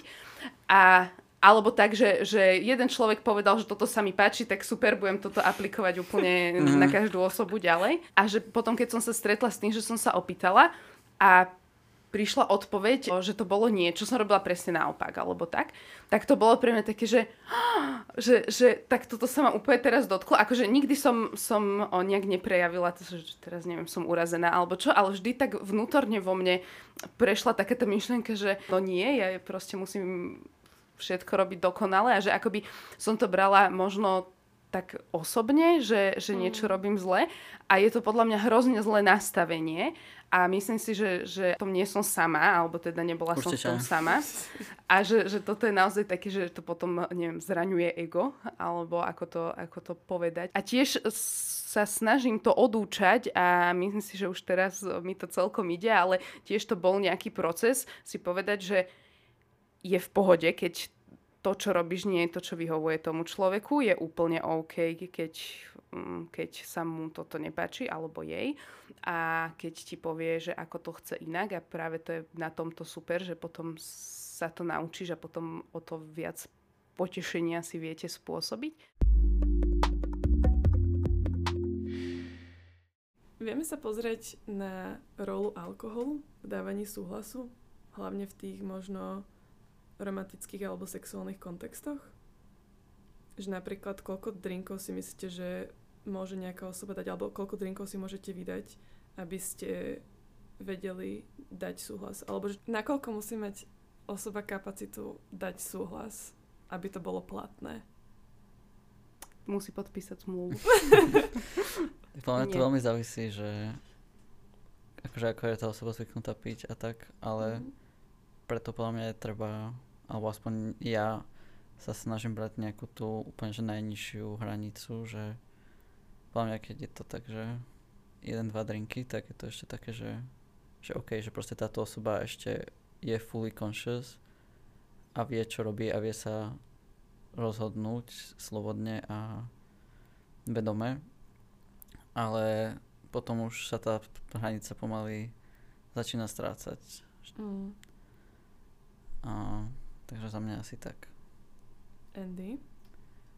Speaker 2: A alebo tak, že, že jeden človek povedal, že toto sa mi páči, tak super, budem toto aplikovať úplne mm. na každú osobu ďalej. A že potom, keď som sa stretla s tým, že som sa opýtala a prišla odpoveď, že to bolo nie, čo som robila presne naopak, alebo tak, tak to bolo pre mňa také, že, že, že tak toto sa ma úplne teraz dotklo. Akože nikdy som, som o nejak neprejavila, to, že teraz neviem, som urazená alebo čo, ale vždy tak vnútorne vo mne prešla takáto myšlienka, že no nie, ja proste musím všetko robiť dokonale a že akoby som to brala možno tak osobne, že, že niečo mm. robím zle a je to podľa mňa hrozne zlé nastavenie a myslím si, že, že tom nie som sama, alebo teda nebola Určite. som v tom sama. A že, že toto je naozaj také, že to potom, neviem, zraňuje ego, alebo ako to, ako to povedať. A tiež sa snažím to odúčať a myslím si, že už teraz mi to celkom ide, ale tiež to bol nejaký proces si povedať, že je v pohode, keď to, čo robíš, nie je to, čo vyhovuje tomu človeku. Je úplne OK, keď, mm, keď sa mu toto nepáči, alebo jej. A keď ti povie, že ako to chce inak a práve to je na tomto super, že potom sa to naučíš a potom o to viac potešenia si viete spôsobiť.
Speaker 1: Vieme sa pozrieť na rolu alkoholu v dávaní súhlasu, hlavne v tých možno romantických alebo sexuálnych kontextoch? Že napríklad koľko drinkov si myslíte, že môže nejaká osoba dať, alebo koľko drinkov si môžete vydať, aby ste vedeli dať súhlas? Alebo že nakoľko musí mať osoba kapacitu dať súhlas, aby to bolo platné?
Speaker 2: Musí podpísať zmluvu.
Speaker 4: Podľa to veľmi závisí, že, akože ako je tá osoba zvyknutá piť a tak, ale mm. preto podľa mňa je treba, alebo aspoň ja sa snažím brať nejakú tú úplne že najnižšiu hranicu, že podľa mňa keď je to tak, že jeden, dva drinky, tak je to ešte také, že, že OK, že proste táto osoba ešte je fully conscious a vie, čo robí a vie sa rozhodnúť slobodne a vedome. Ale potom už sa tá hranica pomaly začína strácať. Mm. A, takže za mňa asi tak.
Speaker 1: Andy?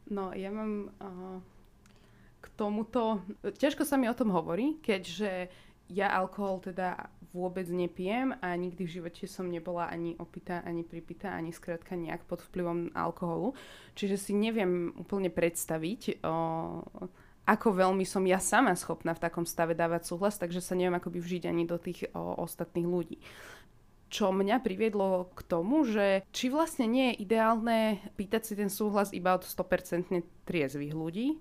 Speaker 2: No, ja mám uh, k tomuto... Ťažko sa mi o tom hovorí, keďže ja alkohol teda vôbec nepijem a nikdy v živote som nebola ani opitá, ani pripitá, ani skrátka nejak pod vplyvom alkoholu. Čiže si neviem úplne predstaviť, o, ako veľmi som ja sama schopná v takom stave dávať súhlas, takže sa neviem akoby vžiť ani do tých o, ostatných ľudí čo mňa priviedlo k tomu, že či vlastne nie je ideálne pýtať si ten súhlas iba od 100% triezvých ľudí,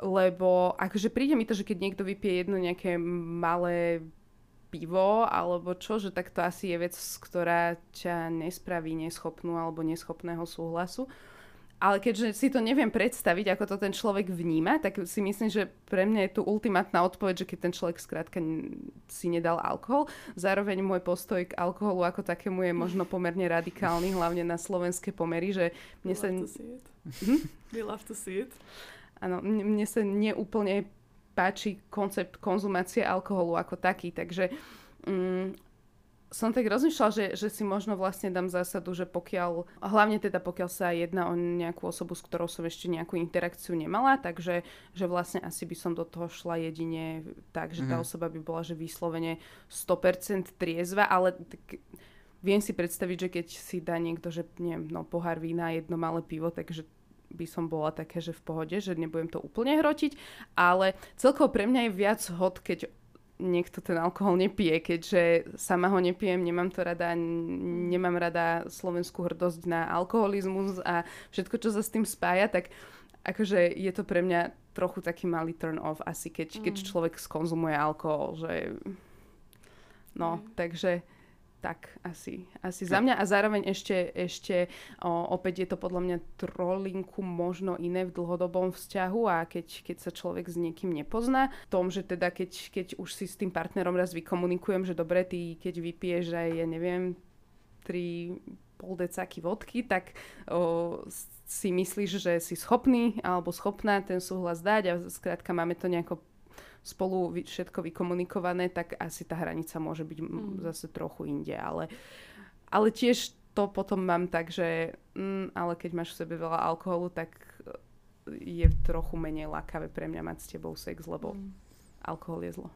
Speaker 2: lebo akože príde mi to, že keď niekto vypije jedno nejaké malé pivo alebo čo, že tak to asi je vec, ktorá ťa nespraví neschopnú alebo neschopného súhlasu. Ale keďže si to neviem predstaviť, ako to ten človek vníma, tak si myslím, že pre mňa je tu ultimátna odpoveď, že keď ten človek skrátka si nedal alkohol. Zároveň môj postoj k alkoholu ako takému je možno pomerne radikálny, hlavne na slovenské pomery, že
Speaker 1: mne sa... Hm? We love to see it.
Speaker 2: Áno, mne sa neúplne páči koncept konzumácie alkoholu ako taký, takže mm, som tak rozmýšľala, že, že si možno vlastne dám zásadu, že pokiaľ, hlavne teda pokiaľ sa jedná o nejakú osobu, s ktorou som ešte nejakú interakciu nemala, takže že vlastne asi by som do toho šla jedine tak, že tá mm-hmm. osoba by bola, že vyslovene 100% triezva, ale tak, viem si predstaviť, že keď si dá niekto, že neviem, no pohár vína, jedno malé pivo, takže by som bola také, že v pohode, že nebudem to úplne hrotiť, ale celkovo pre mňa je viac hod, keď niekto ten alkohol nepije, keďže sama ho nepijem, nemám to rada, nemám rada slovenskú hrdosť na alkoholizmus a všetko, čo sa s tým spája, tak akože je to pre mňa trochu taký malý turn off asi, keď, keď mm. človek skonzumuje alkohol, že no, mm. takže tak asi, asi za mňa. A zároveň ešte, ešte o, opäť je to podľa mňa trolinku možno iné v dlhodobom vzťahu a keď, keď sa človek s niekým nepozná, v tom, že teda keď, keď už si s tým partnerom raz vykomunikujem, že dobre, ty keď vypiješ aj, ja neviem, 3 pol decáky vodky, tak o, si myslíš, že si schopný alebo schopná ten súhlas dať a skrátka máme to nejako spolu všetko vykomunikované, tak asi tá hranica môže byť mm. zase trochu inde. Ale, ale tiež to potom mám tak, že mm, ale keď máš v sebe veľa alkoholu, tak je trochu menej lákavé pre mňa mať s tebou sex, lebo mm. alkohol je zlo.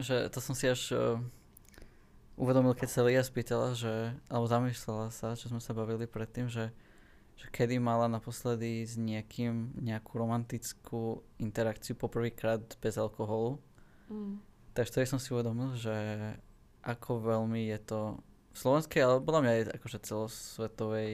Speaker 4: Že to som si až uh, uvedomil, keď sa Lia spýtala, že, alebo zamýšľala sa, čo sme sa bavili predtým, že že kedy mala naposledy s niekým nejakú romantickú interakciu poprvýkrát bez alkoholu. Mm. Takže vtedy som si uvedomil, že ako veľmi je to v slovenskej, ale podľa mňa aj akože celosvetovej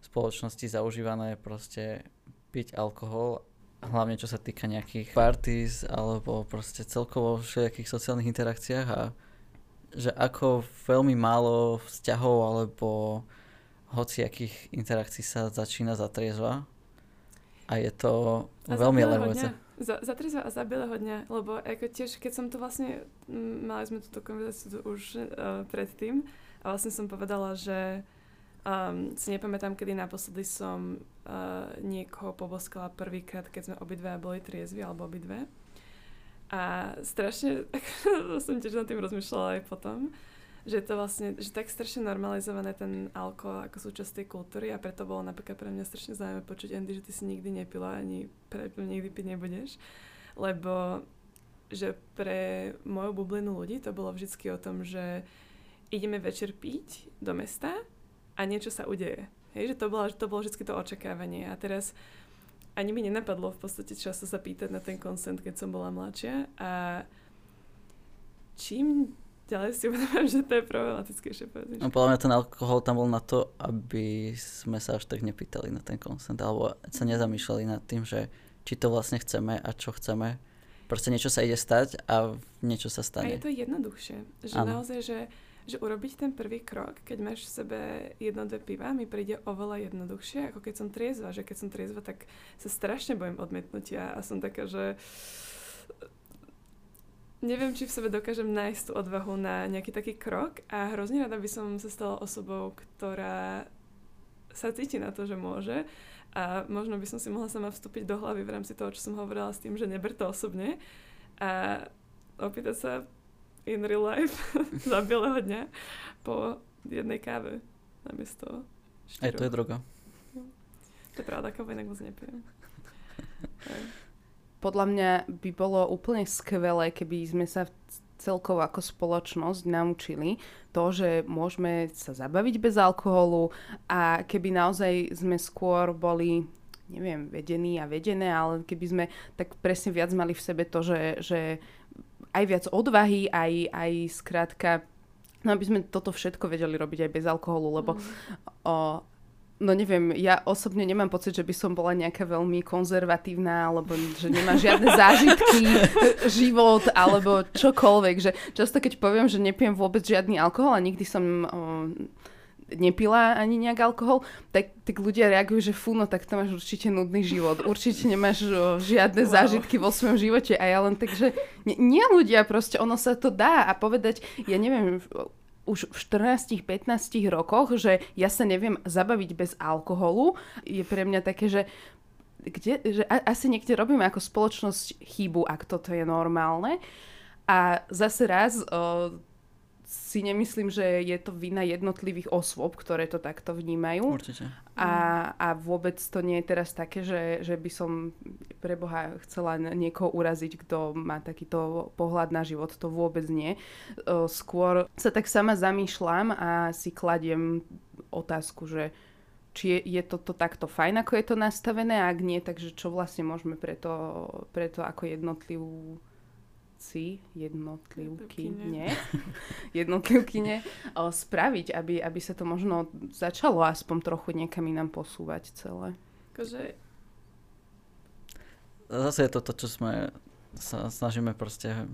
Speaker 4: spoločnosti zaužívané proste piť alkohol, hlavne čo sa týka nejakých parties alebo proste celkovo všetkých sociálnych interakciách a že ako veľmi málo vzťahov alebo hociakých interakcií sa začína zatriezva a je to a veľmi alarmujúce.
Speaker 1: Za, za triezva a za bieleho dňa, lebo ako tiež, keď som to vlastne, mali sme túto konverzáciu už uh, predtým a vlastne som povedala, že um, si nepamätám, kedy naposledy som uh, niekoho poboskala prvýkrát, keď sme obidve boli triezvi, alebo obidve. A strašne, som tiež nad tým rozmýšľala aj potom, že to vlastne, že tak strašne normalizované ten alkohol ako súčasť tej kultúry a preto bolo napríklad pre mňa strašne zaujímavé počuť, Andy, že ty si nikdy nepila ani pre, nikdy piť nebudeš, lebo že pre moju bublinu ľudí to bolo vždy o tom, že ideme večer piť do mesta a niečo sa udeje. Hej, že to bolo, to bolo vždy to očakávanie. A teraz ani mi nenapadlo v podstate často sa pýtať na ten konsent, keď som bola mladšia. A čím ďalej si uvedomujem, že to je problematickejšie povedať.
Speaker 4: No podľa mňa ten alkohol tam bol na to, aby sme sa až tak nepýtali na ten konsent, alebo sa nezamýšľali nad tým, že či to vlastne chceme a čo chceme. proste niečo sa ide stať a niečo sa
Speaker 1: A
Speaker 4: stane.
Speaker 1: je to jednoduchšie. Že
Speaker 4: Áno.
Speaker 1: naozaj, že, že urobiť ten prvý krok, keď máš v sebe jedno, dve piva, mi príde oveľa jednoduchšie, ako keď som triezva. Že keď som triezva, tak sa strašne bojím odmietnutia a som taká, že neviem, či v sebe dokážem nájsť tú odvahu na nejaký taký krok a hrozne rada by som sa stala osobou, ktorá sa cíti na to, že môže a možno by som si mohla sama vstúpiť do hlavy v rámci toho, čo som hovorila s tým, že neber to osobne a opýtať sa in real life za bieleho dňa po jednej káve namiesto
Speaker 4: Aj to je
Speaker 1: štyroch.
Speaker 4: droga.
Speaker 1: To je pravda, kávu inak moc nepijem.
Speaker 2: Podľa mňa by bolo úplne skvelé, keby sme sa celkovo ako spoločnosť naučili to, že môžeme sa zabaviť bez alkoholu a keby naozaj sme skôr boli neviem, vedení a vedené, ale keby sme tak presne viac mali v sebe to, že, že aj viac odvahy, aj, aj skrátka, no aby sme toto všetko vedeli robiť aj bez alkoholu, lebo
Speaker 1: Mm.
Speaker 2: o, no neviem, ja osobne nemám pocit, že by som bola nejaká veľmi konzervatívna, alebo že nemá žiadne zážitky, život, alebo čokoľvek. Že často keď poviem, že nepijem vôbec žiadny alkohol a nikdy som o, nepila ani nejak alkohol, tak, tak ľudia reagujú, že fú, no tak to máš určite nudný život. Určite nemáš o, žiadne
Speaker 1: Wow.
Speaker 2: zážitky vo svojom živote a ja len tak, že nie, nie ľudia, proste ono sa to dá a povedať, ja neviem, už v 14-15 rokoch, že ja sa neviem zabaviť bez alkoholu, je pre mňa také, že kde, že asi niekde robíme ako spoločnosť chybu, ak toto je normálne. A zase raz si nemyslím, že je to vina jednotlivých osôb, ktoré to takto vnímajú.
Speaker 4: Určite.
Speaker 2: A, a vôbec to nie je teraz také, že, že by som pre Boha chcela niekoho uraziť, kto má takýto pohľad na život. To vôbec nie. Skôr sa tak sama zamýšľam a si kladiem otázku, že či je, je toto takto fajn, ako je to nastavené, a ak nie, takže čo vlastne môžeme preto, preto ako jednotlivci, jednotlivky,
Speaker 1: Jednotlivkyne.
Speaker 2: jednotlivkyne spraviť, aby, aby sa to možno začalo aspoň trochu niekam inám posúvať celé.
Speaker 1: Akože,
Speaker 4: Zase je to to, čo sme sa snažíme proste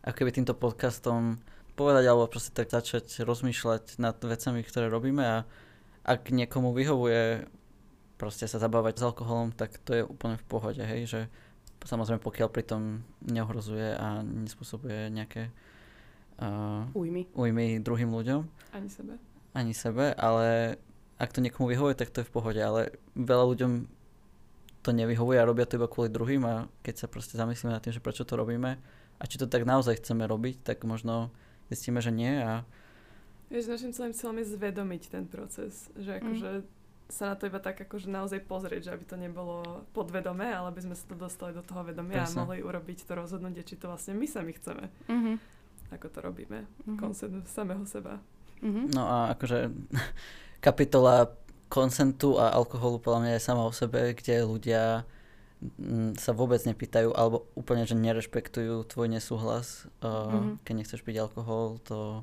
Speaker 4: ako keby týmto podcastom povedať alebo proste tak začať rozmýšľať nad vecami, ktoré robíme a ak niekomu vyhovuje proste sa zabávať s alkoholom, tak to je úplne v pohode, hej, že samozrejme pokiaľ pritom neohrozuje a nespôsobuje nejaké uh,
Speaker 2: Ujmi.
Speaker 4: újmy druhým ľuďom
Speaker 1: ani sebe.
Speaker 4: ani sebe, ale ak to niekomu vyhovuje, tak to je v pohode, ale veľa ľuďom to nevyhovuje a robia to iba kvôli druhým a keď sa proste zamyslíme nad tým, že prečo to robíme a či to tak naozaj chceme robiť, tak možno zistíme, že nie a
Speaker 1: Vieš, našim celým cieľom je zvedomiť ten proces. Že akože sa na to iba tak akože naozaj pozrieť, že aby to nebolo podvedomé, ale aby sme sa to dostali do toho vedomia
Speaker 4: Presne.
Speaker 1: a mohli urobiť to rozhodnutie, či to vlastne my sami chceme.
Speaker 2: Mhm.
Speaker 1: Ako to robíme.
Speaker 2: Mhm.
Speaker 1: Koncept samého seba.
Speaker 2: Mhm.
Speaker 4: no a akože kapitola konsentu a alkoholu podľa mňa je sama o sebe, kde ľudia mm, sa vôbec nepýtajú alebo úplne, že nerešpektujú tvoj nesúhlas, uh,
Speaker 2: Mhm.
Speaker 4: keď nechceš piť alkohol, to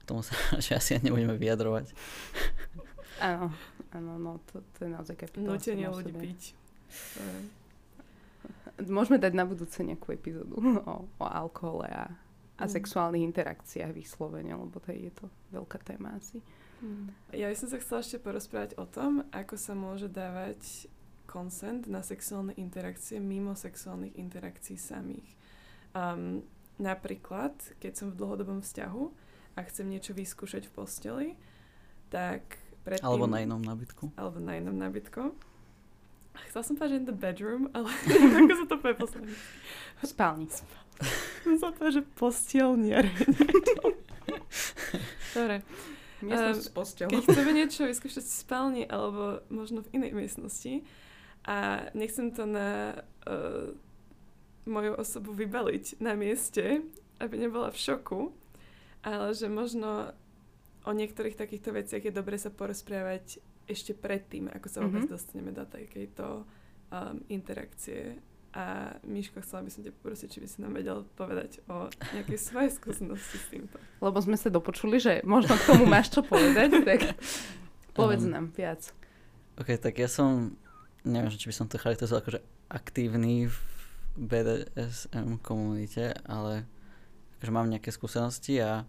Speaker 4: k tomu sa že asi ani nebudeme vyjadrovať.
Speaker 2: Áno, áno, no to, to je naozaj kapitola.
Speaker 1: Nutenie ľudí piť.
Speaker 2: Môžeme dať na budúce nejakú epizódu o, o alkohole a, a
Speaker 1: Mm.
Speaker 2: sexuálnych interakciách vyslovene, lebo to je to veľká téma asi.
Speaker 1: Ja by som sa chcela ešte porozprávať o tom, ako sa môže dávať consent na sexuálne interakcie mimo sexuálnych interakcií samých. Um, napríklad, keď som v dlhodobom vzťahu a chcem niečo vyskúšať v posteli, tak predtým...
Speaker 4: Alebo na inom nábytku.
Speaker 1: Alebo na inom nábytku. Chcela som povedať, že in the bedroom, ale ako sa to povie posledný?
Speaker 2: V spálni.
Speaker 1: Som sa povedať, že postielniar. Dobre.
Speaker 2: Miestnosť
Speaker 1: Ehm,
Speaker 2: s posťou.
Speaker 1: Keď chceme niečo vyskúšať v spálni alebo možno v inej miestnosti a nechcem to na uh, moju osobu vybaliť na mieste, aby nebola v šoku, ale že možno o niektorých takýchto veciach je dobre sa porozprávať ešte predtým, ako sa vôbec
Speaker 2: Mhm.
Speaker 1: dostaneme do takejto um, interakcie. A Miško, chcela by som ťa poprosiť, či by si nám vedel povedať o nejakej svojej skúsenosti s týmto.
Speaker 2: Lebo sme sa dopočuli, že možno k tomu máš čo povedať, tak povedz
Speaker 4: Ehm,
Speaker 2: nám viac.
Speaker 4: Ok, tak ja som, neviem, či by som to charakterizoval akože aktívny v BDSM komunite, ale akože mám nejaké skúsenosti a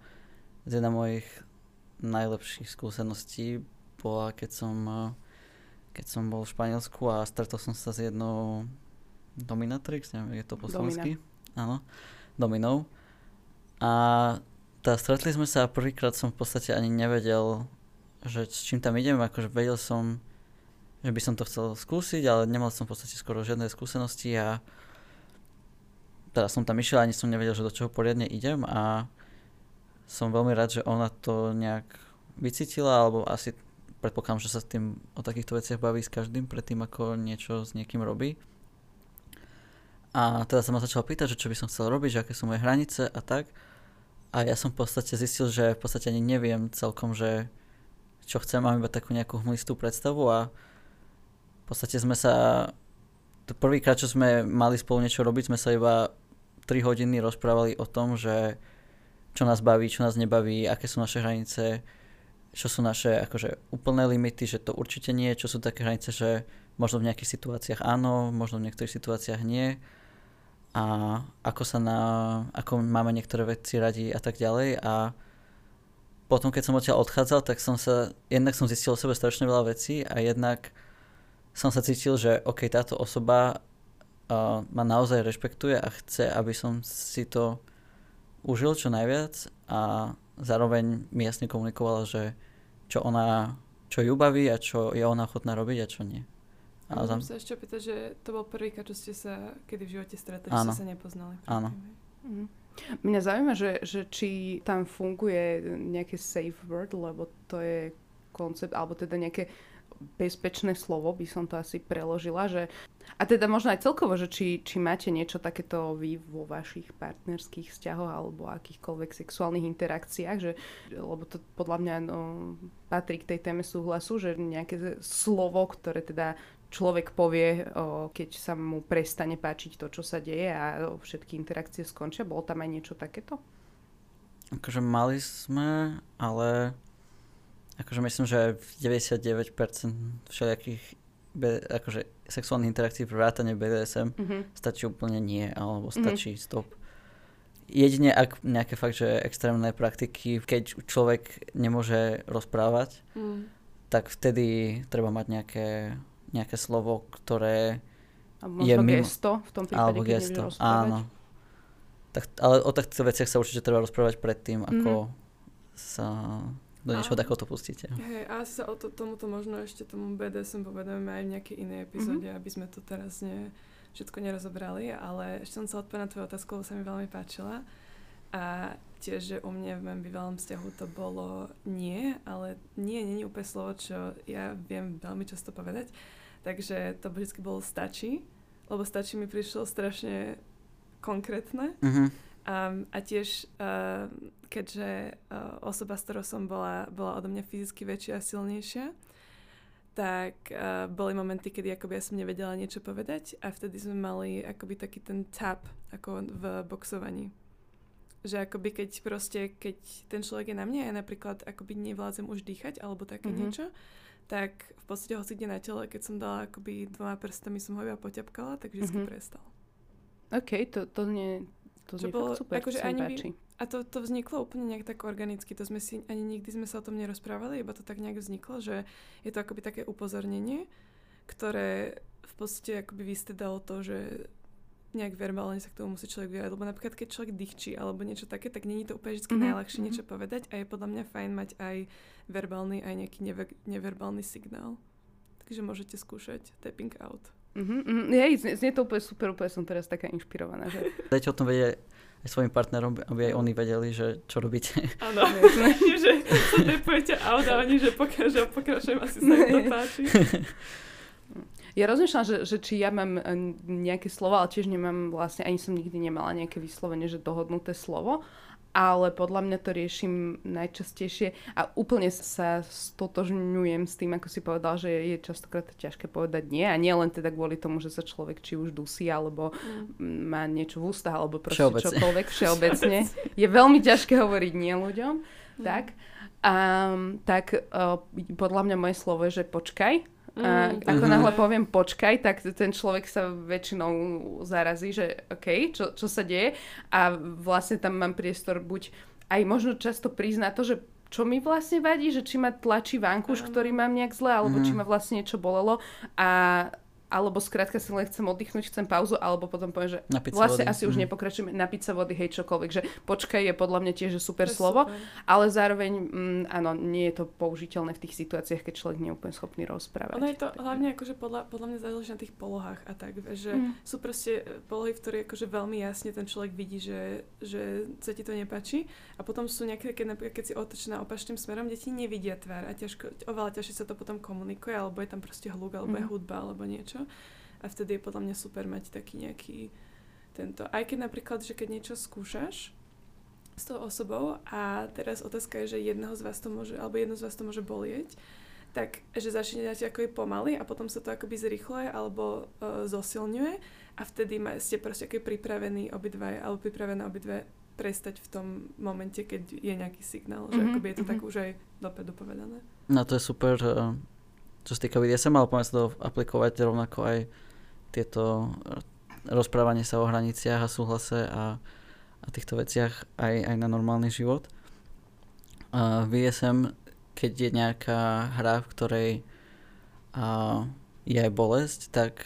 Speaker 4: jedna mojich najlepších skúseností bola, keď som, keď som bol v Španielsku a stretol som sa s jednou dominatrix, neviem, je to po slovensky? Áno, dominou. A tá stretli sme sa a prvýkrát som v podstate ani nevedel, že s čím tam idem, akože vedel som, že by som to chcel skúsiť, ale nemal som v podstate skoro žiadne skúsenosti a teda som tam išiel, ani som nevedel, že do čoho poriadne idem a som veľmi rád, že ona to nejak vycítila, alebo asi predpokladám, že sa s tým o takýchto veciach baví s každým predtým, ako niečo s niekým robí. A teda sa ma začal pýtať, že čo by som chcel robiť, že aké sú moje hranice a tak. A ja som v podstate zistil, že v podstate ani neviem celkom, že čo chcem, mám iba takú nejakú hmlistú predstavu a v podstate sme sa prvýkrát, čo sme mali spolu niečo robiť, sme sa iba 3 hodiny rozprávali o tom, že čo nás baví, čo nás nebaví, aké sú naše hranice, čo sú naše akože úplné limity, že to určite nie, čo sú také hranice, že možno v nejakých situáciách áno, možno v niektorých situáciách nie. A ako sa na, ako máme niektoré veci radi a tak ďalej. A potom keď som odtiaľ odchádzal, tak som sa, jednak som zistil o sebe strašne veľa vecí a jednak som sa cítil, že ok, táto osoba uh, ma naozaj rešpektuje a chce, aby som si to užil čo najviac a zároveň mi jasne komunikovala, že čo ona, čo ju baví a čo je ona ochotná robiť a čo nie.
Speaker 1: A Môžem zam... sa ešte opýtať, že to bol prvýkrát, čo ste sa kedy v živote stretli,
Speaker 4: že
Speaker 1: ste sa nepoznali.
Speaker 4: Áno.
Speaker 2: Mhm. Mňa zaujíma, že, že či tam funguje nejaké safe word, lebo to je koncept, alebo teda nejaké bezpečné slovo, by som to asi preložila, že a teda možno aj celkovo, že či, či máte niečo takéto vy vo vašich partnerských vzťahoch alebo akýchkoľvek sexuálnych interakciách, že, lebo to podľa mňa no, patrí k tej téme súhlasu, že nejaké slovo, ktoré teda človek povie, o, keď sa mu prestane páčiť to, čo sa deje a o, všetky interakcie skončia. Bolo tam aj niečo takéto?
Speaker 4: Akože mali sme, ale Akože myslím, že 99% všelijakých be, akože sexuálnych interakcií v vrátane BDSM mm-hmm. stačí úplne nie, alebo mhm. stačí mm-hmm. stop. Jedine ak nejaké fakt, že extrémne praktiky, keď človek nemôže rozprávať, mm. tak vtedy treba mať nejaké, nejaké slovo, ktoré
Speaker 2: alebo je mimo. gesto v tom prípade,
Speaker 4: alebo keď gesto, áno. Tak, ale o takýchto veciach sa určite treba rozprávať predtým, ako mm-hmm. sa do niečoho takéhoto pustíte.
Speaker 1: Hej, a asi sa o to, tomuto možno ešte tomu BDSM povedeme aj v nejakej inej epizóde, mm-hmm. aby sme to teraz ne, všetko nerozobrali, ale ešte som sa odpovedať na tvoju otázku, lebo sa mi veľmi páčila. A tiež, že u mňa v mojom bývalom vzťahu to bolo nie, ale nie nie je úplne slovo, čo ja viem veľmi často povedať. Takže to vždy bolo stačí, lebo stačí mi prišlo strašne konkrétne. Mm-hmm Um, a tiež, uh, keďže uh, osoba, s ktorou som bola, bola odo mňa fyzicky väčšia a silnejšia, tak uh, boli momenty, kedy akoby ja som nevedela niečo povedať a vtedy sme mali akoby taký ten tap ako v boxovaní. Že akoby keď proste, keď ten človek je na mne a ja napríklad akoby nevládzem už dýchať alebo také mm-hmm. niečo, tak v podstate ho si na tele, keď som dala akoby dvoma prstami som ho iba poťapkala, tak vždy mm-hmm. prestal.
Speaker 2: OK, to, to, nie, to znie bolo, super, akože ani by,
Speaker 1: A to, to vzniklo úplne nejak tak organicky, to sme si, ani nikdy sme sa o tom nerozprávali, iba to tak nejak vzniklo, že je to akoby také upozornenie, ktoré v podstate akoby vystedalo to, že nejak verbálne sa k tomu musí človek vyjadriť. Lebo napríklad, keď človek dýchčí alebo niečo také, tak není to úplne vždy mm-hmm. najľahšie mm-hmm. niečo povedať a je podľa mňa fajn mať aj verbálny, aj nejaký never, neverbálny signál. Takže môžete skúšať tapping out.
Speaker 2: Mm-hmm, mm, hej, znie, znie to úplne super, úplne som teraz taká inšpirovaná. Že...
Speaker 4: Dajte o tom vedieť aj svojim partnerom, aby aj oni vedeli, že čo robíte.
Speaker 1: Áno, že sa nepojete out a oni, že pokiaľ, pokračujem, asi sa im to páči.
Speaker 2: Ja rozmýšľam, že, že či ja mám eh, nejaké slovo, ale tiež nemám vlastne, ani som nikdy nemala nejaké vyslovene, že dohodnuté slovo ale podľa mňa to riešim najčastejšie a úplne sa stotožňujem s tým, ako si povedal, že je častokrát ťažké povedať nie a nie len teda kvôli tomu, že sa človek či už dusí alebo mm. má niečo v ústach alebo proste všeobecne. čokoľvek všeobecne. je veľmi ťažké hovoriť nie ľuďom. Mm. Tak, um, tak uh, podľa mňa moje slovo je, že počkaj A
Speaker 1: Mm,
Speaker 2: ako
Speaker 4: Mhm.
Speaker 2: náhle poviem počkaj, tak ten človek sa väčšinou zarazí, že OK, čo, čo sa deje a vlastne tam mám priestor buď aj možno často prísť na to, že čo mi vlastne vadí, že či ma tlačí vankúš, ktorý mám nejak zle, alebo či
Speaker 4: Mhm.
Speaker 2: ma vlastne niečo bolelo a alebo skrátka si len chcem oddychnúť, chcem pauzu, alebo potom poviem, že vlastne
Speaker 4: vody.
Speaker 2: asi už
Speaker 4: Mhm.
Speaker 2: nepokračujeme, napiť sa vody, hej, čokoľvek, že počkaj je podľa mňa tiež super
Speaker 1: To je
Speaker 2: slovo,
Speaker 1: super.
Speaker 2: ale zároveň, mm, áno, nie je to použiteľné v tých situáciách, keď človek nie je úplne schopný rozprávať.
Speaker 1: Ono je to hlavne akože podľa, podľa mňa záleží na tých polohách a tak, že
Speaker 2: Mm.
Speaker 1: sú proste e, polohy, v ktorých akože veľmi jasne ten človek vidí, že, že sa ti to nepáči a potom sú nejaké, keď, napríklad, keď si otočená opačným smerom, deti nevidia tvár a ťažko, oveľa ťažšie sa to potom komunikuje, alebo je tam proste hluk, alebo je
Speaker 2: Mhm.
Speaker 1: hudba, alebo niečo a vtedy je podľa mňa super mať taký nejaký tento, aj keď napríklad, že keď niečo skúšaš s tou osobou a teraz otázka je, že jedného z vás to môže, alebo jedno z vás to môže bolieť, tak že začínate ako pomaly a potom sa to akoby zrýchluje alebo uh, zosilňuje a vtedy ma, ste proste ako pripravení obidva alebo pripravené obidve prestať v tom momente, keď je nejaký signál, že
Speaker 2: Mhm,
Speaker 1: akoby je to tak
Speaker 2: mhm.
Speaker 1: už aj dopredu povedané.
Speaker 4: No to je super, eh, čo sa týka BDSM, ale poďme sa to aplikovať rovnako aj tieto eh, rozprávanie sa o hraniciach a súhlase a, a týchto veciach aj, aj na normálny život. Uh, VSM, keď je nejaká hra, v ktorej uh, je aj bolesť, tak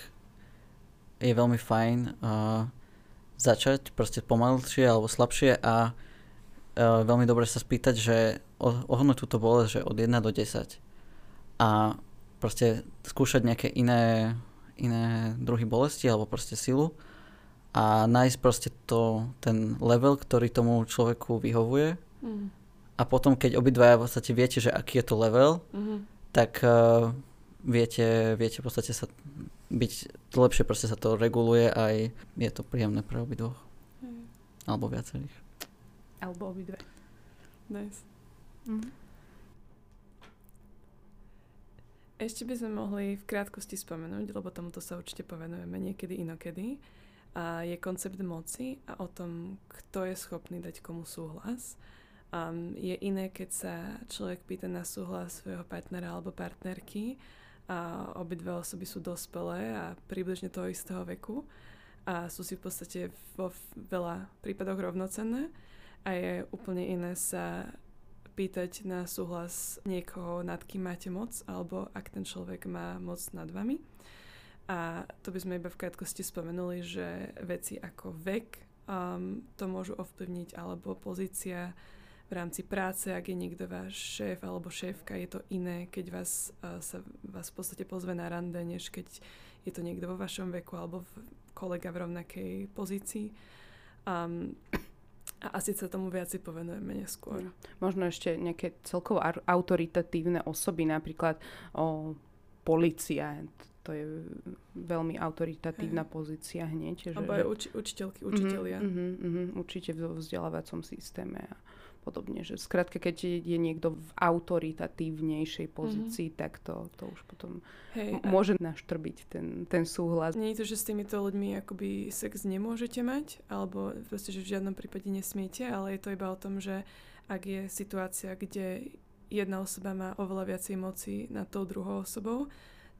Speaker 4: je veľmi fajn uh, začať proste pomalšie alebo slabšie a uh, veľmi dobre sa spýtať, že ohnúť túto bolesť, že od 1 do 10 a proste skúšať nejaké iné, iné druhy bolesti alebo proste silu a nájsť proste to, ten level, ktorý tomu človeku vyhovuje
Speaker 1: Mm.
Speaker 4: a potom keď obidvaja v podstate viete, že aký je to level,
Speaker 1: Mm-hmm.
Speaker 4: tak uh, viete, viete v podstate sa byť lepšie, proste sa to reguluje aj je to príjemné pre obidvoch alebo viacerých.
Speaker 2: Alebo obidve.
Speaker 1: Nice.
Speaker 2: Mhm.
Speaker 1: Ešte by sme mohli v krátkosti spomenúť, lebo tomuto sa určite povenujeme niekedy inokedy. A je koncept moci a o tom, kto je schopný dať komu súhlas. Um, je iné, keď sa človek pýta na súhlas svojho partnera alebo partnerky a obidve osoby sú dospelé a približne toho istého veku a sú si v podstate vo veľa prípadoch rovnocenné a je úplne iné sa pýtať na súhlas niekoho, nad kým máte moc, alebo ak ten človek má moc nad vami. A to by sme iba v krátkosti spomenuli, že veci ako vek um, to môžu ovplyvniť, alebo pozícia v rámci práce, ak je niekto váš šéf alebo šéfka, je to iné, keď vás, uh, sa vás v podstate pozve na rande, než keď je to niekto vo vašom veku alebo v, kolega v rovnakej pozícii. Um, a asi sa tomu viac povenujeme neskôr.
Speaker 2: Možno ešte nejaké celkovo autoritatívne osoby, napríklad o, policia. To je veľmi autoritatívna
Speaker 1: Hej.
Speaker 2: pozícia hneď. Že,
Speaker 1: Alebo aj uči- učiteľky, učitelia.
Speaker 2: Mhm, mhm, mhm, určite v vzdelávacom systéme a podobne. Že skrátka, keď je, niekto v autoritatívnejšej pozícii, tak to, to už potom
Speaker 1: Hej,
Speaker 2: m- môže naštrbiť ten, ten súhlas.
Speaker 1: Nie je to, že s týmito ľuďmi akoby sex nemôžete mať, alebo proste, že v žiadnom prípade nesmiete, ale je to iba o tom, že ak je situácia, kde jedna osoba má oveľa viacej moci nad tou druhou osobou,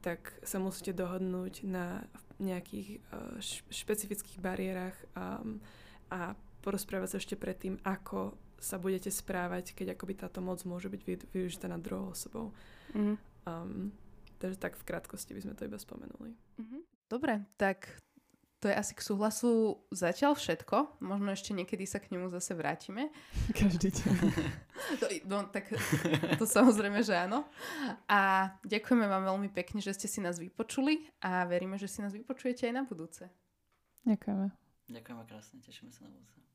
Speaker 1: tak sa musíte dohodnúť na nejakých š- špecifických bariérach um, a porozprávať sa ešte predtým, ako sa budete správať, keď akoby táto moc môže byť vy- využitá nad druhou osobou.
Speaker 2: Mhm.
Speaker 1: Um, takže tak v krátkosti by sme to iba spomenuli.
Speaker 2: Mhm. Dobre, tak to je asi k súhlasu zatiaľ všetko. Možno ešte niekedy sa k nemu zase vrátime.
Speaker 1: Každý deň.
Speaker 2: To, no, tak to samozrejme, že áno. A ďakujeme vám veľmi pekne, že ste si nás vypočuli a veríme, že si nás vypočujete aj na budúce.
Speaker 1: Ďakujeme.
Speaker 4: Ďakujeme krásne, tešíme sa na budúce.